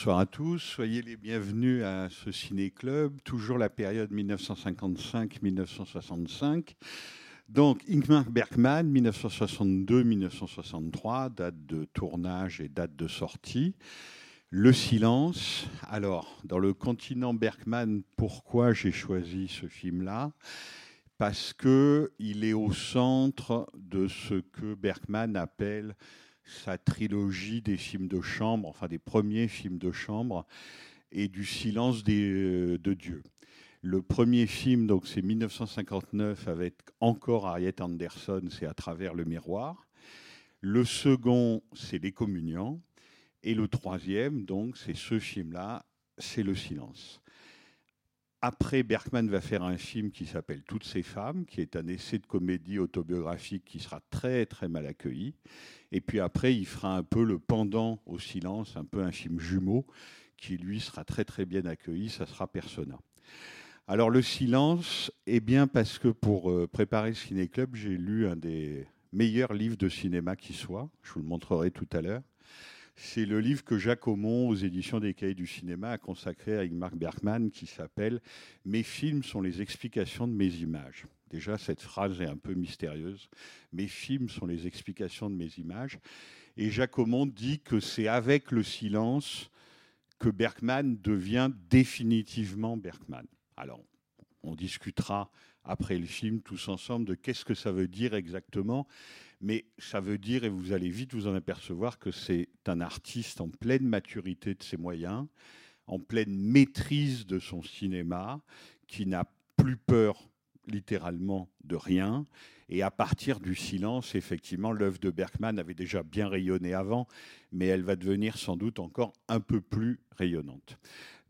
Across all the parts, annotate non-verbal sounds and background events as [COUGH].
Bonsoir à tous, soyez les bienvenus à ce ciné-club, toujours la période 1955-1965. Donc, Ingmar Bergman, 1962-1963, date de tournage et date de sortie. Le silence. Alors, dans le continent Bergman, pourquoi j'ai choisi ce film-là? Parce que il est au centre de ce que Bergman appelle sa trilogie des films de chambre, enfin des premiers films de chambre, et du silence des, de Dieu. Le premier film, donc c'est 1959 avec encore Harriet Anderson, c'est à travers le miroir. Le second, c'est Les Communiants. Et le troisième, donc, c'est ce film-là, c'est Le Silence. Après, Bergman va faire un film qui s'appelle Toutes ces femmes, qui est un essai de comédie autobiographique qui sera très très mal accueilli. Et puis après, il fera un peu le pendant au silence, un peu un film jumeau, qui lui sera très très bien accueilli, ça sera Persona. Alors le silence, eh bien parce que pour euh, préparer Ciné Club, j'ai lu un des meilleurs livres de cinéma qui soit, je vous le montrerai tout à l'heure. C'est le livre que Jacques Aumont, aux éditions des Cahiers du cinéma, a consacré à Ingmar Bergman, qui s'appelle Mes films sont les explications de mes images. Déjà, cette phrase est un peu mystérieuse. Mes films sont les explications de mes images. Et Jacques Aumont dit que c'est avec le silence que Bergman devient définitivement Bergman. Alors, on discutera après le film tous ensemble de qu'est-ce que ça veut dire exactement. Mais ça veut dire, et vous allez vite vous en apercevoir, que c'est un artiste en pleine maturité de ses moyens, en pleine maîtrise de son cinéma, qui n'a plus peur littéralement de rien. Et à partir du silence, effectivement, l'œuvre de Bergman avait déjà bien rayonné avant, mais elle va devenir sans doute encore un peu plus rayonnante.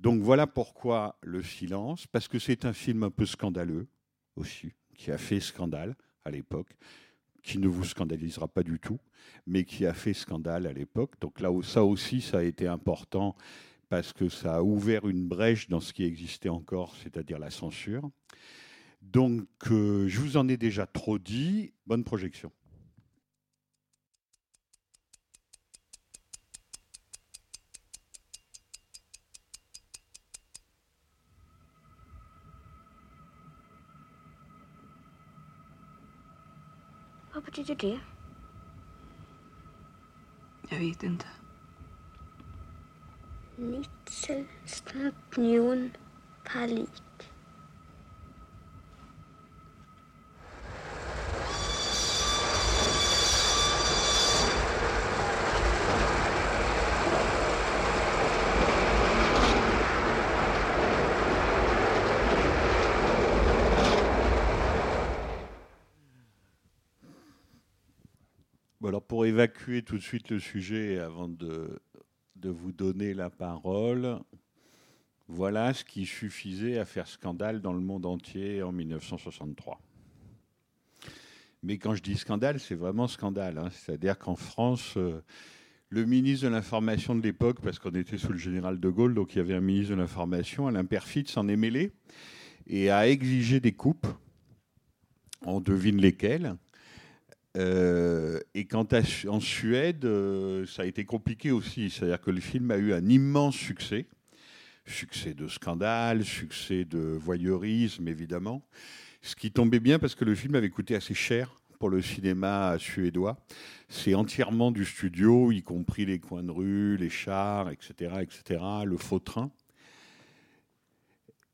Donc voilà pourquoi le silence, parce que c'est un film un peu scandaleux qui a fait scandale à l'époque qui ne vous scandalisera pas du tout, mais qui a fait scandale à l'époque. Donc là, ça aussi, ça a été important parce que ça a ouvert une brèche dans ce qui existait encore, c'est-à-dire la censure. Donc, euh, je vous en ai déjà trop dit. Bonne projection. Betyder det? Jag vet inte. Nitzel, Stapnion, Palik. Évacuer tout de suite le sujet avant de, de vous donner la parole, voilà ce qui suffisait à faire scandale dans le monde entier en 1963. Mais quand je dis scandale, c'est vraiment scandale. hein. C'est-à-dire qu'en France, euh, le ministre de l'Information de l'époque, parce qu'on était sous le général de Gaulle, donc il y avait un ministre de l'Information, Alain Perfit s'en est mêlé et a exigé des coupes. On devine lesquelles. Euh, et quant à en Suède, euh, ça a été compliqué aussi. C'est-à-dire que le film a eu un immense succès. Succès de scandale, succès de voyeurisme, évidemment. Ce qui tombait bien parce que le film avait coûté assez cher pour le cinéma suédois. C'est entièrement du studio, y compris les coins de rue, les chars, etc., etc., le faux train.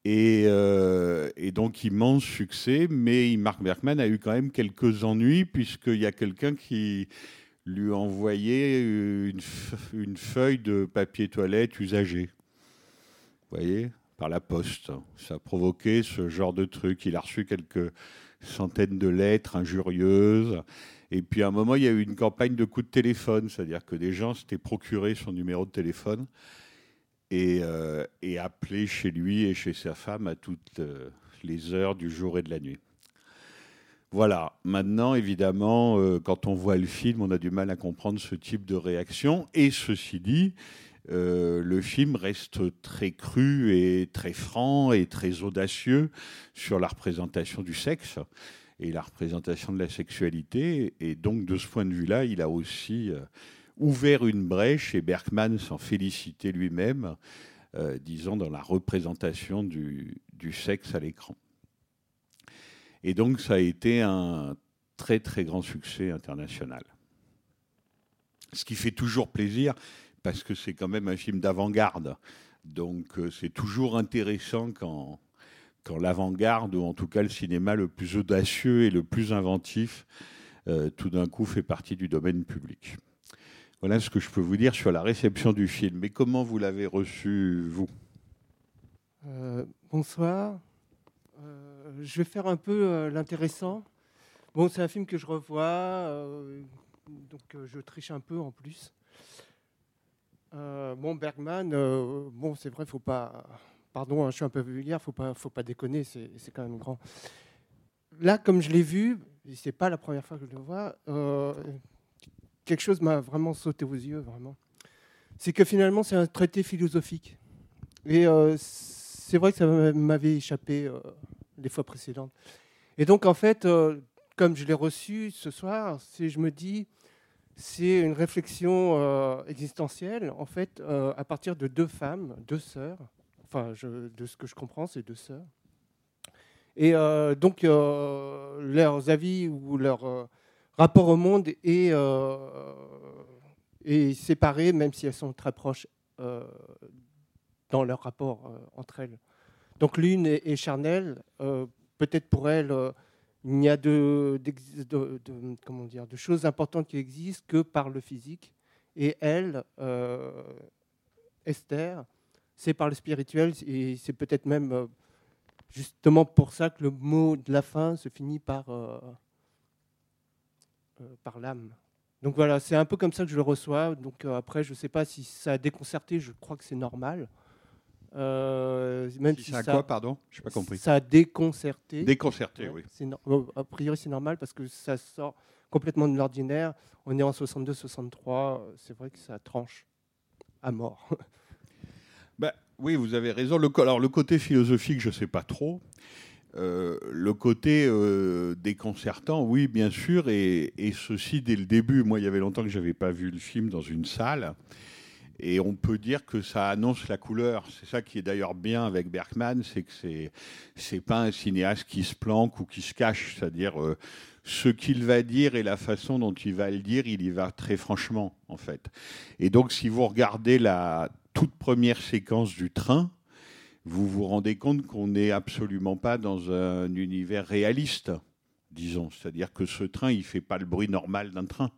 Et, euh, et donc, immense succès, mais Mark Bergman a eu quand même quelques ennuis, puisqu'il y a quelqu'un qui lui a envoyé une, une feuille de papier toilette usagé. Vous voyez? Par la poste. Ça a provoqué ce genre de truc. Il a reçu quelques, centaines de lettres injurieuses. Et puis à un moment, il y a eu une campagne de coups de téléphone, c'est-à-dire que des gens s'étaient procuré son numéro de téléphone et, euh, et appelaient chez lui et chez sa femme à toutes euh, les heures du jour et de la nuit. Voilà, maintenant évidemment, euh, quand on voit le film, on a du mal à comprendre ce type de réaction. Et ceci dit, euh, le film reste très cru et très franc et très audacieux sur la représentation du sexe et la représentation de la sexualité. Et donc, de ce point de vue-là, il a aussi ouvert une brèche, et Bergman s'en félicitait lui-même, euh, disons, dans la représentation du, sexe à l'écran. Et donc, ça a été un très, très grand succès international. Ce qui fait toujours plaisir, parce que c'est quand même un film d'avant-garde. Donc, euh, c'est toujours intéressant quand, quand l'avant-garde, ou en tout cas le cinéma le plus audacieux et le plus inventif, euh, tout d'un coup fait partie du domaine public. Voilà ce que je peux vous dire sur la réception du film. Mais comment vous l'avez reçu, vous? Euh, bonsoir. Euh, je vais faire un peu euh, l'intéressant. Bon, c'est un film que je revois, donc je triche un peu en plus. Bon, Bergman, bon, c'est vrai, faut pas. Pardon, hein, je suis un peu vulgaire, faut pas, faut pas déconner, c'est quand même grand. Là, comme je l'ai vu, c'est pas la première fois que je le vois, quelque chose m'a vraiment sauté aux yeux, vraiment. C'est que finalement, c'est un traité philosophique. Et euh, c'est vrai que ça m'avait échappé euh, les fois précédentes. Et donc, en fait, euh, comme je l'ai reçu ce soir, je me dis, c'est une réflexion existentielle, en fait, à partir de deux femmes, deux sœurs. Enfin, de ce que je comprends, c'est deux sœurs. Et donc, leurs avis ou leur euh, rapport au monde est, euh, séparé, même si elles sont très proches euh, dans leur rapport euh, entre elles. Donc, l'une est, charnelle. Peut-être pour elle, il n'y a de, comment dire, de choses importantes qui existent que par le physique. Et elle, Esther, c'est par le spirituel. Et c'est peut-être même justement pour ça que le mot de la fin se finit par, par l'âme. Donc voilà, c'est un peu comme ça que je le reçois. Donc euh, après, je ne sais pas si ça a déconcerté, je crois que c'est normal. Euh, même Si si ça a quoi, pardon? Je pas compris. ça a déconcerté. Déconcerté, oui. no- euh, A priori, c'est normal parce que ça sort complètement de l'ordinaire. On est en 62-63, euh, c'est vrai que ça tranche à mort. [LAUGHS] Ben, oui, vous avez raison. Le, alors, le côté philosophique, je ne sais pas trop. Euh, le côté euh, déconcertant, oui, bien sûr, et, ceci dès le début. Moi, il y avait longtemps que je n'avais pas vu le film dans une salle. Et on peut dire que ça annonce la couleur. C'est ça qui est d'ailleurs bien avec Bergman, c'est que c'est c'est pas un cinéaste qui se planque ou qui se cache. C'est-à-dire euh, ce qu'il va dire et la façon dont il va le dire, il y va très franchement, en fait. Et donc, si vous regardez la toute première séquence du train, vous vous rendez compte qu'on n'est absolument pas dans un univers réaliste, disons. C'est-à-dire que ce train, il fait pas le bruit normal d'un train.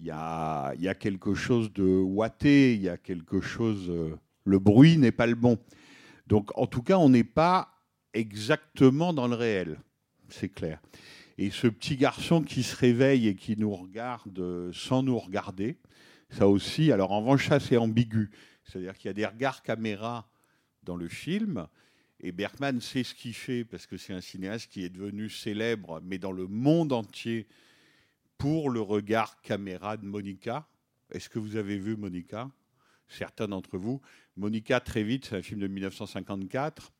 Il y a, il y a quelque chose de ouaté, il y a quelque chose. euh, le bruit n'est pas le bon. Donc, en tout cas, on n'est pas exactement dans le réel. C'est clair. Et ce petit garçon qui se réveille et qui nous regarde euh, sans nous regarder, ça aussi, alors en revanche, ça c'est ambigu. C'est-à-dire qu'il y a des regards caméra dans le film, et Bergman sait ce qu'il fait, parce que c'est un cinéaste qui est devenu célèbre, mais dans le monde entier, pour le regard caméra de Monica. Est-ce que vous avez vu Monica? Certains d'entre vous. Monica, très vite, c'est un film de 1954,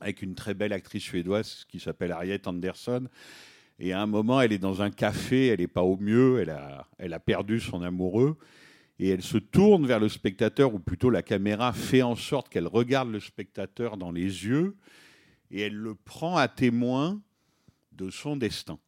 avec une très belle actrice suédoise qui s'appelle Harriet Anderson. Et à un moment, elle est dans un café, elle n'est pas au mieux, elle a, elle a perdu son amoureux, et elle se tourne vers le spectateur, ou plutôt la caméra fait en sorte qu'elle regarde le spectateur dans les yeux, et elle le prend à témoin de son destin.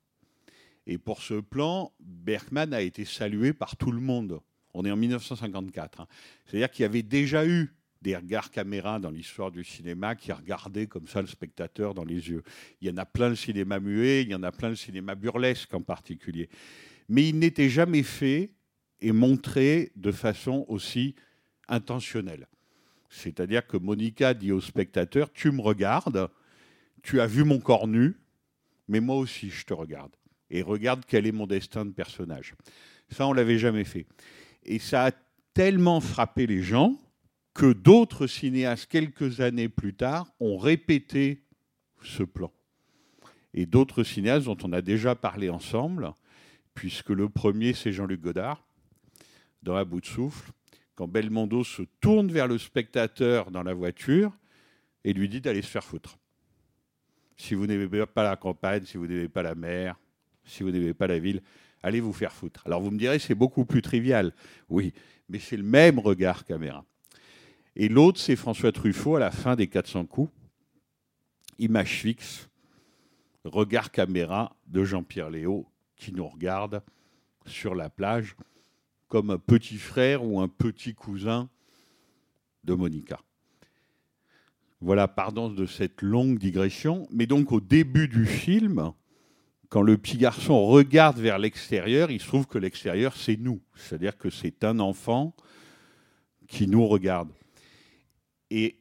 Et pour ce plan, Bergman a été salué par tout le monde. On est en 1954. hein. C'est-à-dire qu'il y avait déjà eu des regards caméra dans l'histoire du cinéma qui regardaient comme ça le spectateur dans les yeux. Il y en a plein le cinéma muet, il y en a plein le cinéma burlesque en particulier. Mais il n'était jamais fait et montré de façon aussi intentionnelle. C'est-à-dire que Monica dit au spectateur, tu me regardes, tu as vu mon corps nu, mais moi aussi je te regarde. Et regarde quel est mon destin de personnage. Ça, on l'avait jamais fait. Et ça a tellement frappé les gens que d'autres cinéastes, quelques années plus tard, ont répété ce plan. Et d'autres cinéastes dont on a déjà parlé ensemble, puisque le premier, c'est Jean-Luc Godard, dans À bout de souffle, quand Belmondo se tourne vers le spectateur dans la voiture et lui dit d'aller se faire foutre. Si vous n'aimez pas la campagne, si vous n'aimez pas la mer, si vous n'aimez pas la ville, allez vous faire foutre. Alors vous me direz, c'est beaucoup plus trivial. Oui, mais c'est le même regard caméra. Et l'autre, c'est François Truffaut à la fin des 400 coups. Image fixe, regard caméra de Jean-Pierre Léo qui nous regarde sur la plage comme un petit frère ou un petit cousin de Monica. Voilà, pardon de cette longue digression, mais donc au début du film, quand le petit garçon regarde vers l'extérieur, il se trouve que l'extérieur, c'est nous. C'est-à-dire que c'est un enfant qui nous regarde. Et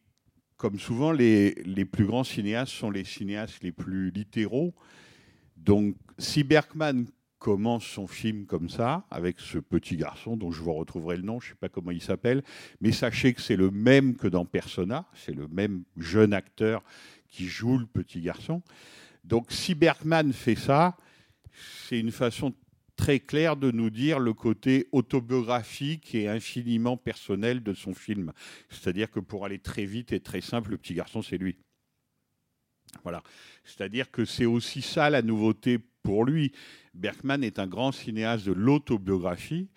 comme souvent, les, les, plus grands cinéastes sont les cinéastes les plus littéraux. Donc, si Bergman commence son film comme ça, avec ce petit garçon dont je vous retrouverai le nom, je ne sais pas comment il s'appelle, mais sachez que c'est le même que dans Persona, c'est le même jeune acteur qui joue le petit garçon. Donc si Bergman fait ça, c'est une façon très claire de nous dire le côté autobiographique et infiniment personnel de son film. C'est-à-dire que pour aller très vite et très simple, le petit garçon, c'est lui. Voilà. C'est-à-dire que c'est aussi ça la nouveauté pour lui. Bergman est un grand cinéaste de l'autobiographie,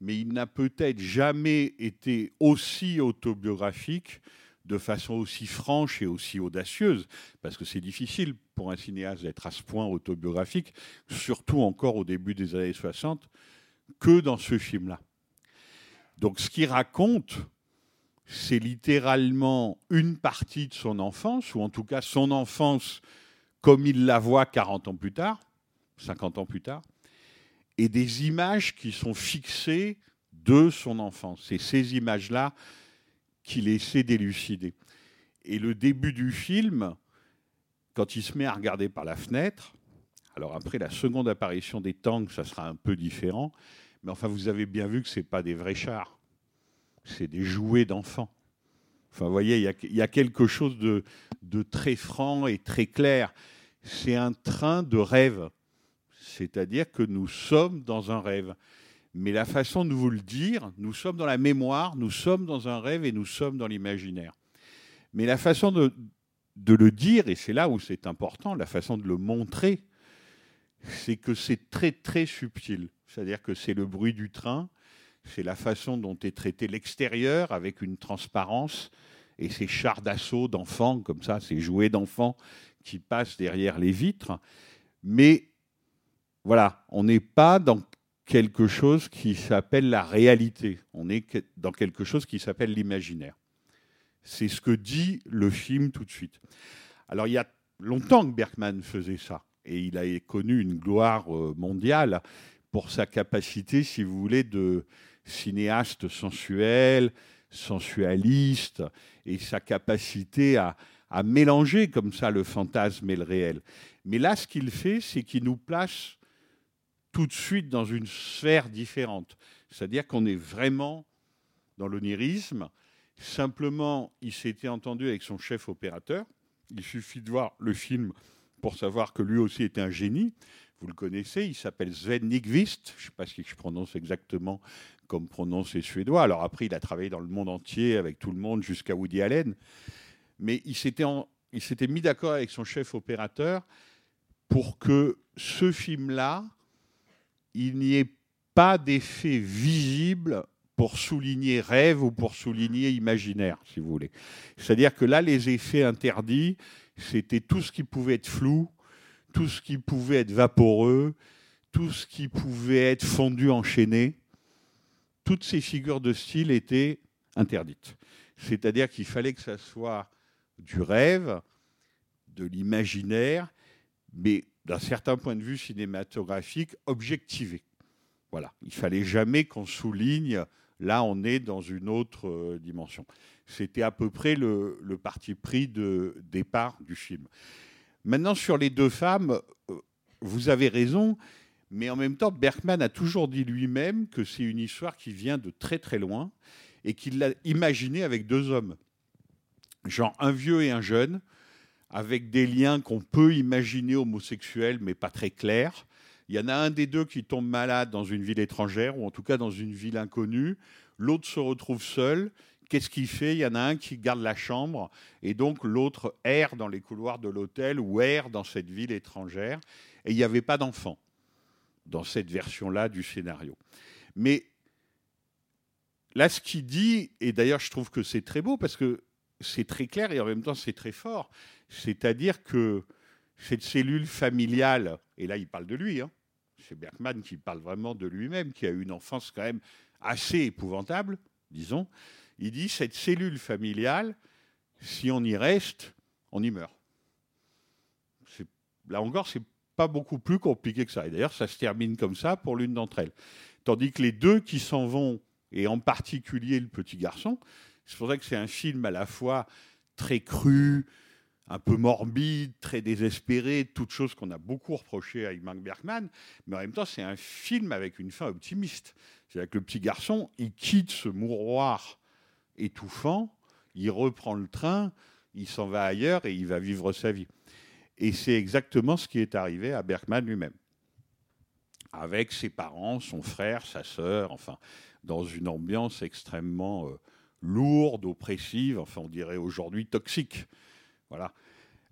mais il n'a peut-être jamais été aussi autobiographique de façon aussi franche et aussi audacieuse, parce que c'est difficile pour un cinéaste d'être à ce point autobiographique, surtout encore au début des années 60, que dans ce film-là. Donc ce qu'il raconte, c'est littéralement une partie de son enfance, ou en tout cas son enfance comme il la voit 40 ans plus tard, 50 ans plus tard, et des images qui sont fixées de son enfance. C'est ces images-là qu'il essaie d'élucider. Et le début du film, quand il se met à regarder par la fenêtre, alors après la seconde apparition des tanks, ça sera un peu différent, mais enfin vous avez bien vu que ce n'est pas des vrais chars, c'est des jouets d'enfants. Enfin, vous voyez, il y, a, quelque chose de, très franc et très clair. C'est un train de rêve. C'est-à-dire que nous sommes dans un rêve. Mais la façon de vous le dire, nous sommes dans la mémoire, nous sommes dans un rêve et nous sommes dans l'imaginaire. Mais la façon de, le dire, et c'est là où c'est important, la façon de le montrer, c'est que c'est très très subtil. C'est-à-dire que c'est le bruit du train, c'est la façon dont est traité l'extérieur avec une transparence et ces chars d'assaut d'enfants, comme ça, ces jouets d'enfants qui passent derrière les vitres. Mais voilà, on n'est pas dans quelque chose qui s'appelle la réalité, on est dans quelque chose qui s'appelle l'imaginaire. C'est ce que dit le film tout de suite. Alors il y a longtemps que Bergman faisait ça, et il a connu une gloire euh, mondiale pour sa capacité, si vous voulez, de cinéaste sensuel, sensualiste, et sa capacité à, mélanger comme ça le fantasme et le réel. Mais là, ce qu'il fait, c'est qu'il nous place tout de suite dans une sphère différente. C'est-à-dire qu'on est vraiment dans l'onirisme. Simplement, il s'était entendu avec son chef opérateur. Il suffit de voir le film pour savoir que lui aussi était un génie. Vous le connaissez, il s'appelle Sven Nykvist. Je ne sais pas si je prononce exactement comme prononcent les Suédois. Alors après, il a travaillé dans le monde entier avec tout le monde jusqu'à Woody Allen. Mais il s'était, il s'était mis d'accord avec son chef opérateur pour que ce film-là, il n'y ait pas d'effet visible pour souligner rêve ou pour souligner imaginaire, si vous voulez. C'est-à-dire que là, les effets interdits, c'était tout ce qui pouvait être flou, tout ce qui pouvait être vaporeux, tout ce qui pouvait être fondu, enchaîné. Toutes ces figures de style étaient interdites. C'est-à-dire qu'il fallait que ça soit du rêve, de l'imaginaire, mais d'un certain point de vue cinématographique, objectivé. Voilà, il fallait jamais qu'on souligne, là on est dans une autre euh, dimension. C'était à peu près le, le, parti pris de départ du film. Maintenant, sur les deux femmes, euh, vous avez raison, mais en même temps, Bergman a toujours dit lui-même que c'est une histoire qui vient de très très loin et qu'il l'a imaginée avec deux hommes, genre un vieux et un jeune, avec des liens qu'on peut imaginer homosexuels, mais pas très clairs. Il y en a un des deux qui tombe malade dans une ville étrangère, ou en tout cas dans une ville inconnue. L'autre se retrouve seul. Qu'est-ce qu'il fait? Il y en a un qui garde la chambre, et donc l'autre erre dans les couloirs de l'hôtel ou erre dans cette ville étrangère. Et il n'y avait pas d'enfant dans cette version-là du scénario. Mais là, ce qu'il dit, et d'ailleurs je trouve que c'est très beau parce que c'est très clair et en même temps c'est très fort, c'est-à-dire que cette cellule familiale, et là il parle de lui, hein, c'est Bergman qui parle vraiment de lui-même, qui a eu une enfance quand même assez épouvantable, disons, il dit cette cellule familiale, si on y reste, on y meurt. Là encore, c'est pas beaucoup plus compliqué que ça. Et d'ailleurs, ça se termine comme ça pour l'une d'entre elles. Tandis que les deux qui s'en vont, et en particulier le petit garçon, c'est pour ça que c'est un film à la fois très cru, un peu morbide, très désespéré, toutes choses qu'on a beaucoup reproché à Ingmar Bergman, mais en même temps, c'est un film avec une fin optimiste. C'est-à-dire que le petit garçon, il quitte ce mouroir étouffant, il reprend le train, il s'en va ailleurs et il va vivre sa vie. Et c'est exactement ce qui est arrivé à Bergman lui-même. Avec ses parents, son frère, sa sœur, enfin, dans une ambiance extrêmement euh, lourde, oppressive, enfin, on dirait aujourd'hui toxique. Voilà.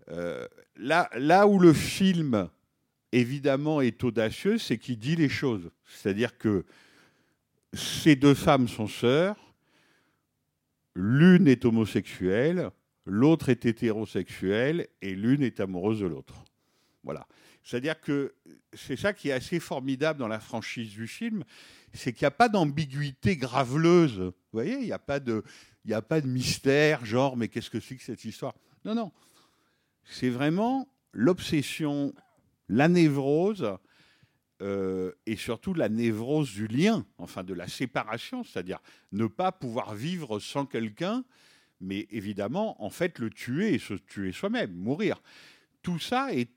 Euh, là, là où le film, évidemment, est audacieux, c'est qu'il dit les choses. C'est-à-dire que ces deux femmes sont sœurs, l'une est homosexuelle, l'autre est hétérosexuelle et l'une est amoureuse de l'autre. Voilà. C'est-à-dire que c'est ça qui est assez formidable dans la franchise du film, c'est qu'il n'y a pas d'ambiguïté graveleuse. Vous voyez, il n'y a pas de, il a pas de mystère, genre, mais qu'est-ce que c'est que cette histoire? Non, non. C'est vraiment l'obsession, la névrose, euh, et surtout la névrose du lien, enfin de la séparation, c'est-à-dire ne pas pouvoir vivre sans quelqu'un, mais évidemment, en fait, le tuer se tuer soi-même, mourir. Tout ça est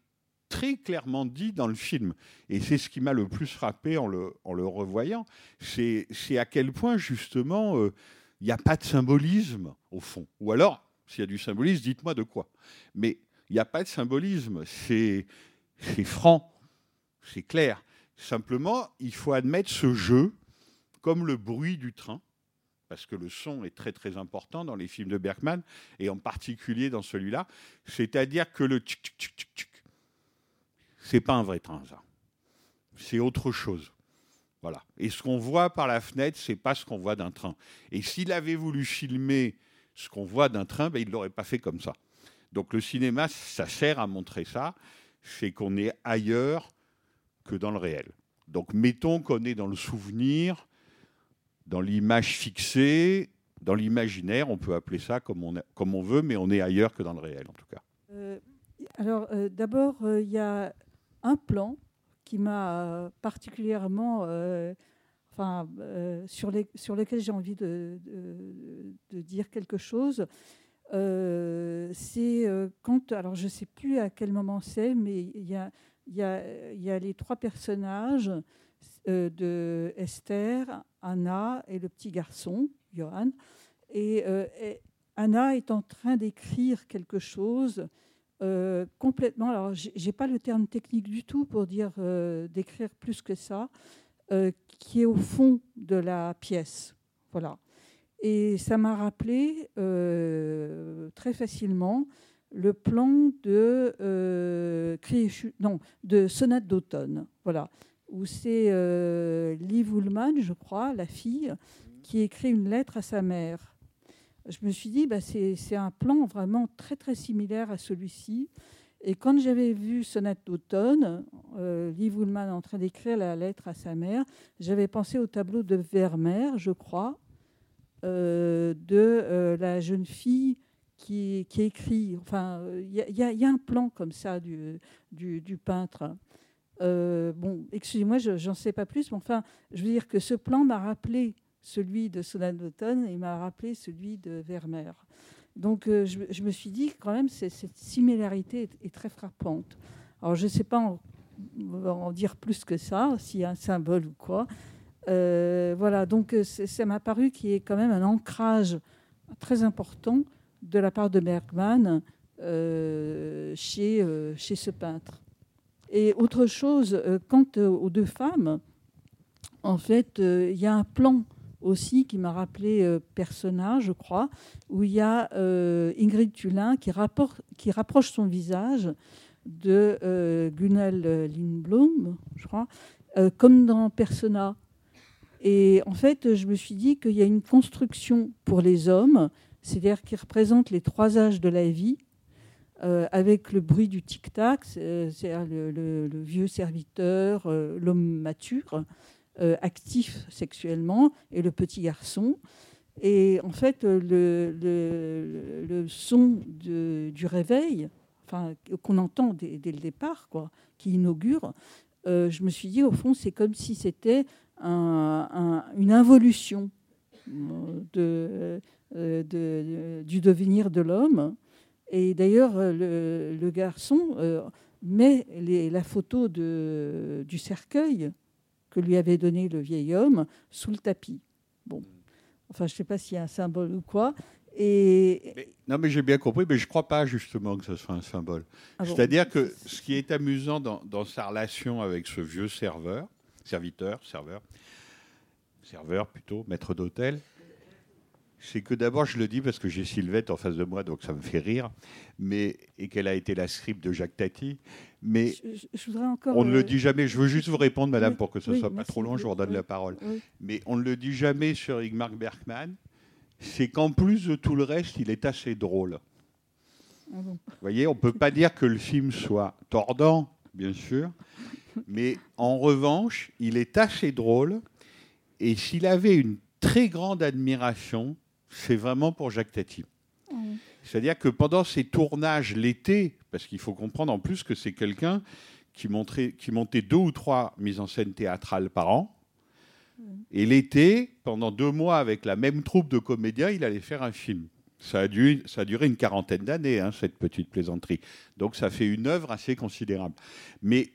très clairement dit dans le film. Et c'est ce qui m'a le plus frappé en le, revoyant. C'est à quel point, justement, euh, il n'y a pas de symbolisme, au fond. Ou alors, s'il y a du symbolisme, dites-moi de quoi. Mais il n'y a pas de symbolisme. C'est franc, c'est clair. Simplement, il faut admettre ce jeu comme le bruit du train, parce que le son est très très important dans les films de Bergman, et en particulier dans celui-là. C'est-à-dire que le tchic tchic tchic tchic c'est pas un vrai train, ça. C'est autre chose. Voilà. Et ce qu'on voit par la fenêtre, c'est pas ce qu'on voit d'un train. Et s'il avait voulu filmer ce qu'on voit d'un train, ben, il ne l'aurait pas fait comme ça. Donc le cinéma, ça sert à montrer ça, c'est qu'on est ailleurs que dans le réel. Donc mettons qu'on est dans le souvenir, dans l'image fixée, dans l'imaginaire, on peut appeler ça comme on, comme on veut, mais on est ailleurs que dans le réel en tout cas. Euh, alors, euh, d'abord, euh, il y a un plan qui m'a particulièrement, enfin, sur, les, sur lequel j'ai envie de, de- dire quelque chose. C'est quand, alors je ne sais plus à quel moment c'est, mais il y a, y, a, y a les trois personnages euh, de Esther, Anna et le petit garçon, Johan. Et, euh, Anna est en train d'écrire quelque chose euh, complètement. Alors, j'ai pas le terme technique du tout pour dire d'écrire plus que ça, qui est au fond de la pièce. Voilà. Et ça m'a rappelé très facilement le plan de non, de Sonate d'automne. Voilà. Où c'est euh, Liv je crois, la fille, qui écrit une lettre à sa mère. Je me suis dit, bah, c'est un plan vraiment très très similaire à celui-ci. Et quand j'avais vu Sonate d'automne, euh, Liv en train d'écrire la lettre à sa mère, j'avais pensé au tableau de Vermeer, je crois, euh, de euh, la jeune fille qui, écrit. Enfin, il y, a- un plan comme ça du peintre. Euh, bon, excusez-moi, je j'en sais pas plus, mais enfin, je veux dire que ce plan m'a rappelé celui de d'automne et m'a rappelé celui de Vermeer. Donc euh, je, me suis dit quand même cette similarité est, est très frappante. Alors je ne sais pas en, dire plus que ça, s'il y a un symbole ou quoi. Euh, voilà, donc ça m'a paru qu'il y ait quand même un ancrage très important de la part de Bergman chez, chez ce peintre. Et autre chose, euh, quant euh, aux deux femmes, en fait, euh, il y a un plan aussi qui m'a rappelé Persona, je crois, où il y a Ingrid Tulin qui, rapproche son visage de euh, Gunnel Lindblom, je crois, comme dans Persona. Et en fait, je me suis dit qu'il y a une construction pour les hommes, c'est-à-dire qui représente les trois âges de la vie, euh, avec le bruit du tic-tac, c'est- c'est-à-dire le, vieux serviteur, euh, l'homme mature, euh, actif sexuellement, et le petit garçon. Et en fait, euh, le, son du réveil, qu'on entend dès, le départ, quoi, qui inaugure, euh, je me suis dit, au fond, c'est comme si c'était un- un- une involution euh, euh, du devenir de l'homme. Et d'ailleurs, euh, le, le garçon euh, met les- la photo de, du cercueil que lui avait donné le vieil homme sous le tapis. Bon, enfin, je ne sais pas s'il y a un symbole ou quoi. Et Mais- non, mais j'ai bien compris, mais je ne crois pas justement que ce soit un symbole. Ah bon. C'est-à-dire que ce qui est amusant dans, dans sa relation avec ce vieux serveur, serviteur, serveur, serveur plutôt, maître d'hôtel, c'est que d'abord, je le dis parce que j'ai Sylvette en face de moi, donc ça me fait rire, mais, et qu'elle a été la script de Jacques Tati. Mais je, je- encore. on ne euh, le dit jamais. Je veux juste vous répondre, madame, oui, pour que ce oui, soit pas trop long, je vous redonne oui, la parole. Mais on ne le dit jamais sur Igmar Bergman, c'est qu'en plus de tout le reste, il est assez drôle. Ah bon. Vous voyez, on ne peut pas dire que le film soit tordant, bien sûr, mais en revanche, il est assez drôle. Et s'il avait une très grande admiration, c'est vraiment pour Jacques Tati. C'est-à-dire que pendant ses tournages l'été, parce qu'il faut comprendre en plus que c'est quelqu'un qui, montrait- qui montait deux ou trois mises en scène théâtrales par an, et l'été, pendant deux mois avec la même troupe de comédiens, il allait faire un film. Ça a, dû- ça a duré une quarantaine d'années, hein, cette petite plaisanterie. Donc ça fait une œuvre assez considérable. Mais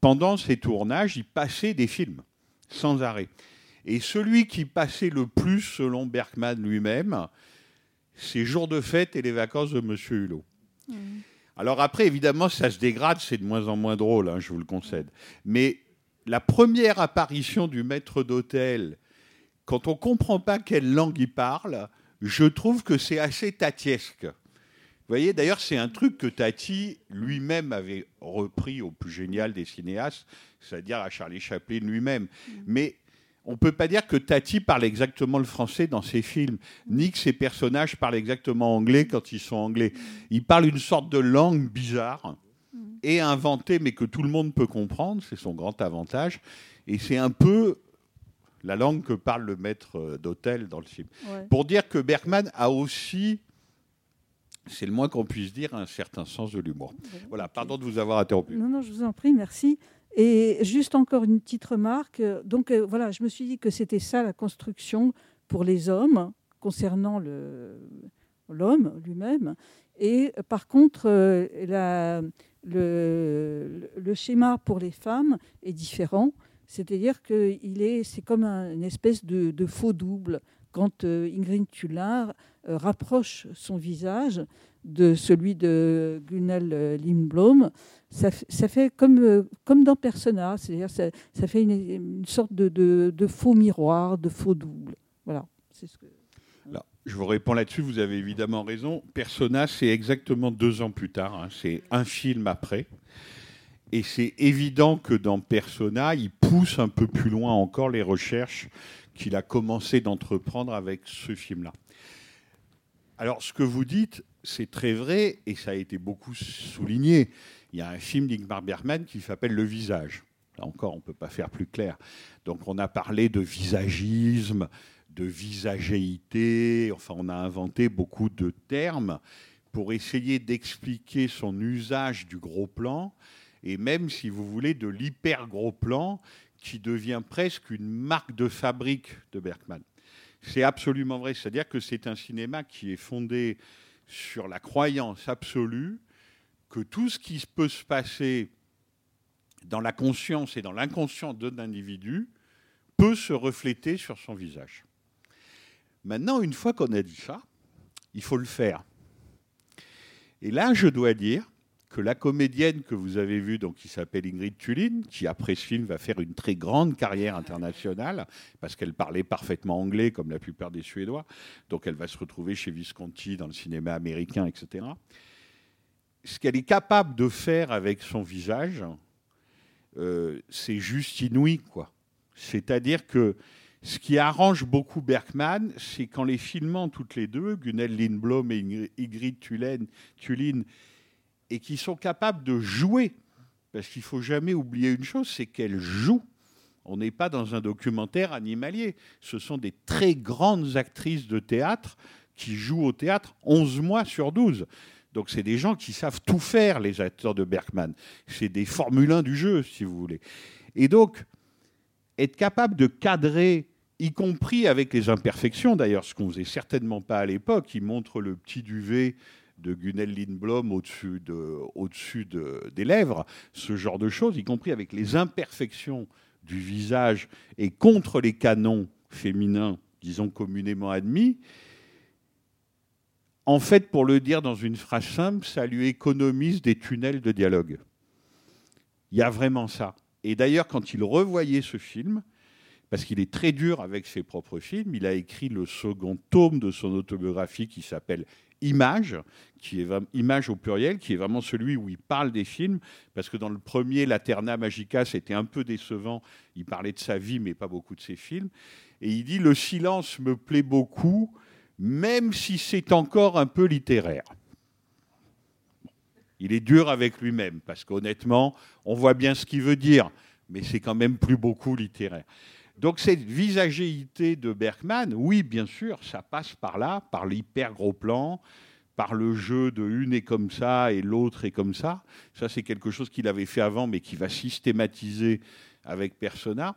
pendant ces tournages, il passait des films, sans arrêt. Et celui qui passait le plus, selon Bergman lui-même, c'est Jours de fête et les vacances de Monsieur Hulot. Alors après, évidemment, ça se dégrade, c'est de moins en moins drôle, hein, je vous le concède. Mais la première apparition du maître d'hôtel, quand on ne comprend pas quelle langue il parle, je trouve que c'est assez tatiesque. Vous voyez, d'ailleurs, c'est un truc que Tati lui-même avait repris au plus génial des cinéastes, c'est-à-dire à Charlie Chaplin lui-même. Mais on ne peut pas dire que Tati parle exactement le français dans ses films, ni que ses personnages parlent exactement anglais quand ils sont anglais. Il parle une sorte de langue bizarre et inventée, mais que tout le monde peut comprendre, c'est son grand avantage. Et c'est un peu la langue que parle le maître euh, d'hôtel dans le film. Ouais. Pour dire que Bergman a aussi, c'est le moins qu'on puisse dire, un certain sens de l'humour. Voilà, pardon de vous avoir interrompu. Non, non, je vous en prie, merci. Et juste encore une petite remarque. euh, Donc euh, voilà, je me suis dit que c'était ça la construction pour les hommes concernant l'homme lui-même. Et euh, par contre, le, schéma pour les femmes est différent. C'est-à-dire que c'est comme un- une espèce de, faux double. Quand Ingrid euh, rapproche son visage de celui de Gunnel euh, Lindblom, ça, fait comme, euh, comme dans Persona, c'est-à-dire ça, ça fait une, sorte de, de- faux miroir, de faux double. Voilà. Ce que... Alors, je vous réponds là-dessus, vous avez évidemment raison. Persona, c'est exactement deux ans plus tard, hein, c'est un film après. Et c'est évident que dans Persona, il pousse un peu plus loin encore les recherches qu'il a commencé d'entreprendre avec ce film-là. Alors, ce que vous dites, c'est très vrai, et ça a été beaucoup souligné. Il y a un film d'Ingmar Bergman qui s'appelle Le visage. Là encore, on ne peut pas faire plus clair. Donc, on a parlé de visagisme, de visagéité, enfin, on a inventé beaucoup de termes pour essayer d'expliquer son usage du gros plan, et même, si vous voulez, de l'hyper gros plan, qui devient presque une marque de fabrique de Bergman. C'est absolument vrai. C'est-à-dire que c'est un cinéma qui est fondé sur la croyance absolue que tout ce qui peut se passer dans la conscience et dans l'inconscient d'un individu peut se refléter sur son visage. Maintenant, une fois qu'on a dit ça, il faut le faire. Et là, je dois dire que la comédienne que vous avez vue, donc, qui s'appelle Ingrid Tulin, qui après ce film va faire une très grande carrière internationale, parce qu'elle parlait parfaitement anglais, comme la plupart des Suédois, donc elle va se retrouver chez Visconti dans le cinéma américain, etc. Ce qu'elle est capable de faire avec son visage, euh, c'est juste inouï, quoi. C'est-à-dire que ce qui arrange beaucoup Bergman, c'est qu'en les filmant toutes les deux, Gunnel Lindblom et Ingrid Tulin, et qui sont capables de jouer, parce qu'il faut jamais oublier une chose, c'est qu'elles jouent. On n'est pas dans un documentaire animalier. Ce sont des très grandes actrices de théâtre qui jouent au théâtre 11 mois sur 12. Donc c'est des gens qui savent tout faire, les acteurs de Bergman. C'est des Formule 1 du jeu, si vous voulez. Et donc, être capable de cadrer, y compris avec les imperfections, d'ailleurs, ce qu'on faisait certainement pas à l'époque, il montre le petit duvet de Gunnel Lindblom au-dessus de, au de, des lèvres, ce genre de choses, y compris avec les imperfections du visage et contre les canons féminins, disons communément admis, en fait, pour le dire dans une phrase simple, ça lui économise des tunnels de dialogue. Il y a vraiment ça. Et d'ailleurs, quand il revoyait ce film, parce qu'il est très dur avec ses propres films, il a écrit le second tome de son autobiographie qui s'appelle Image, qui est au pluriel, qui est vraiment celui où il parle des films, parce que dans le premier, Laterna Magica, c'était un peu décevant. Il parlait de sa vie, mais pas beaucoup de ses films. Et il dit Le silence me plaît beaucoup, même si c'est encore un peu littéraire. Il est dur avec lui-même, parce qu'honnêtement, on voit bien ce qu'il veut dire, mais c'est quand même plus beaucoup littéraire. Donc cette visagéité de Bergman, oui, bien sûr, ça passe par là, par l'hyper gros plan, par le jeu de une est comme ça et l'autre est comme ça. Ça, c'est quelque chose qu'il avait fait avant, mais qui va systématiser avec Persona.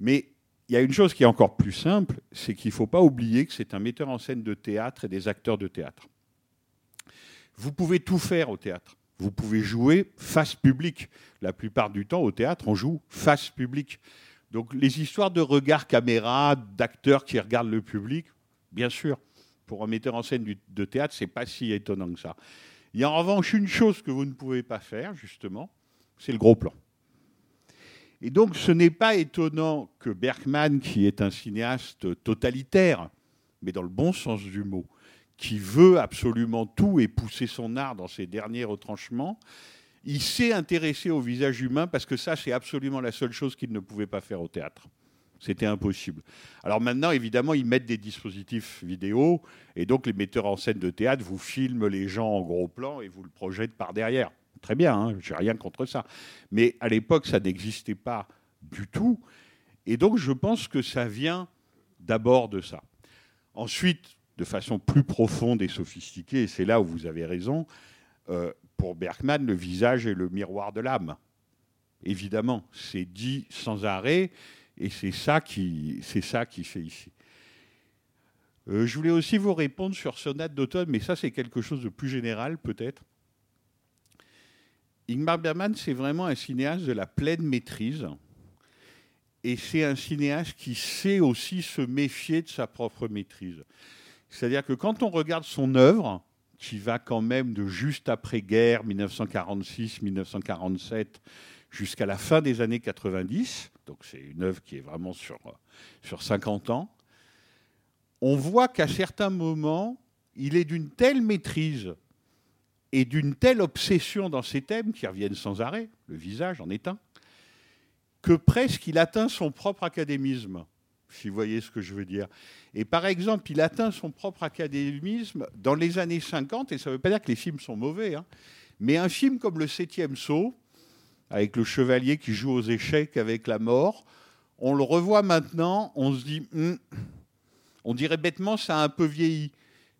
Mais il y a une chose qui est encore plus simple, c'est qu'il ne faut pas oublier que c'est un metteur en scène de théâtre et des acteurs de théâtre. Vous pouvez tout faire au théâtre. Vous pouvez jouer face public. La plupart du temps, au théâtre, on joue face public. Donc les histoires de regard caméra, d'acteurs qui regardent le public, bien sûr, pour un metteur en scène de théâtre, c'est pas si étonnant que ça. Il y a en revanche une chose que vous ne pouvez pas faire, justement, c'est le gros plan. Et donc ce n'est pas étonnant que Bergman, qui est un cinéaste totalitaire, mais dans le bon sens du mot, qui veut absolument tout et pousser son art dans ses derniers retranchements, il s'est intéressé au visage humain parce que ça, c'est absolument la seule chose qu'il ne pouvait pas faire au théâtre. C'était impossible. Alors maintenant, évidemment, ils mettent des dispositifs vidéo et donc les metteurs en scène de théâtre vous filment les gens en gros plan et vous le projettent par derrière. Très bien, hein, je n'ai rien contre ça. Mais à l'époque, ça n'existait pas du tout. Et donc, je pense que ça vient d'abord de ça. Ensuite, de façon plus profonde et sophistiquée, et c'est là où vous avez raison, euh, pour Bergman, le visage est le miroir de l'âme. Évidemment, c'est dit sans arrêt, et c'est ça qui, c'est ça qui fait ici. Euh, je voulais aussi vous répondre sur Sonate d'automne, mais ça c'est quelque chose de plus général peut-être. Ingmar Bergman, c'est vraiment un cinéaste de la pleine maîtrise, et c'est un cinéaste qui sait aussi se méfier de sa propre maîtrise. C'est-à-dire que quand on regarde son œuvre, qui va quand même de juste après-guerre, 1946-1947, jusqu'à la fin des années 90. Donc c'est une œuvre qui est vraiment sur, sur 50 ans. On voit qu'à certains moments, il est d'une telle maîtrise et d'une telle obsession dans ses thèmes qui reviennent sans arrêt, le visage en est un, que presque il atteint son propre académisme si vous voyez ce que je veux dire. Et par exemple, il atteint son propre académisme dans les années 50, et ça ne veut pas dire que les films sont mauvais, hein, mais un film comme Le Septième Saut, avec le chevalier qui joue aux échecs avec la mort, on le revoit maintenant, on se dit, hmm, on dirait bêtement, ça a un peu vieilli.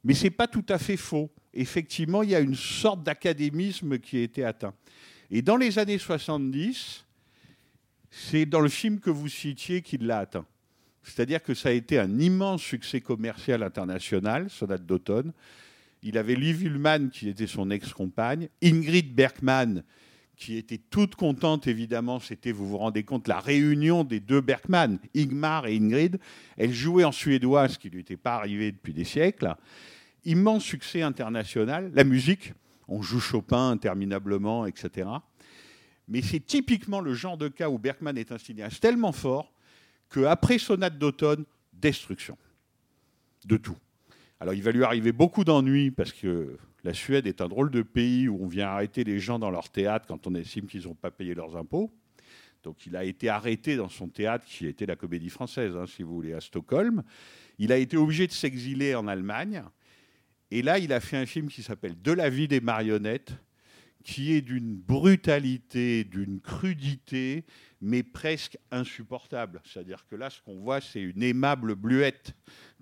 Mais ce n'est pas tout à fait faux. Effectivement, il y a une sorte d'académisme qui a été atteint. Et dans les années 70, c'est dans le film que vous citiez qu'il l'a atteint. C'est-à-dire que ça a été un immense succès commercial international, Sonate d'automne. Il avait Liv Ullmann, qui était son ex-compagne, Ingrid Bergman, qui était toute contente, évidemment, c'était, vous vous rendez compte, la réunion des deux Bergman, Ingmar et Ingrid. Elle jouait en suédois, ce qui ne lui était pas arrivé depuis des siècles. Immense succès international. La musique, on joue Chopin interminablement, etc. Mais c'est typiquement le genre de cas où Bergman est un cinéaste tellement fort qu'après Sonate d'automne, destruction. De tout. Alors il va lui arriver beaucoup d'ennuis parce que la Suède est un drôle de pays où on vient arrêter les gens dans leur théâtre quand on estime qu'ils n'ont pas payé leurs impôts. Donc il a été arrêté dans son théâtre qui était la comédie française, hein, si vous voulez, à Stockholm. Il a été obligé de s'exiler en Allemagne. Et là, il a fait un film qui s'appelle De la vie des marionnettes, qui est d'une brutalité, d'une crudité, mais presque insupportable. C'est-à-dire que là, ce qu'on voit, c'est une aimable bluette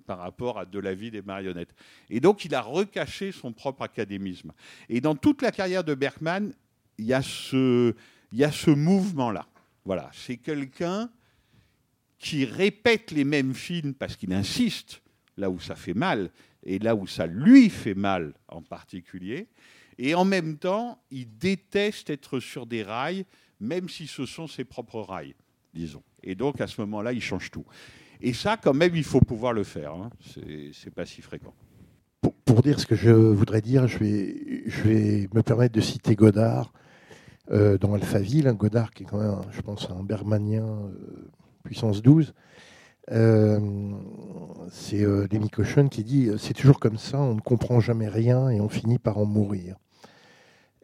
par rapport à de la vie des marionnettes. Et donc, il a recaché son propre académisme. Et dans toute la carrière de Bergman, il y a ce, mouvement-là. Voilà, c'est quelqu'un qui répète les mêmes films parce qu'il insiste là où ça fait mal et là où ça lui fait mal en particulier. Et en même temps, il déteste être sur des rails, même si ce sont ses propres rails, disons. Et donc, à ce moment-là, il change tout. Et ça, quand même, il faut pouvoir le faire. Hein. C'est pas si fréquent. Pour, dire ce que je voudrais dire, je vais, me permettre de citer Godard euh, dans Alphaville. Hein, Godard, qui est quand même, je pense, un bergmanien euh, puissance 12. Euh, c'est Lémi Cochon qui dit C'est toujours comme ça, on ne comprend jamais rien et on finit par en mourir.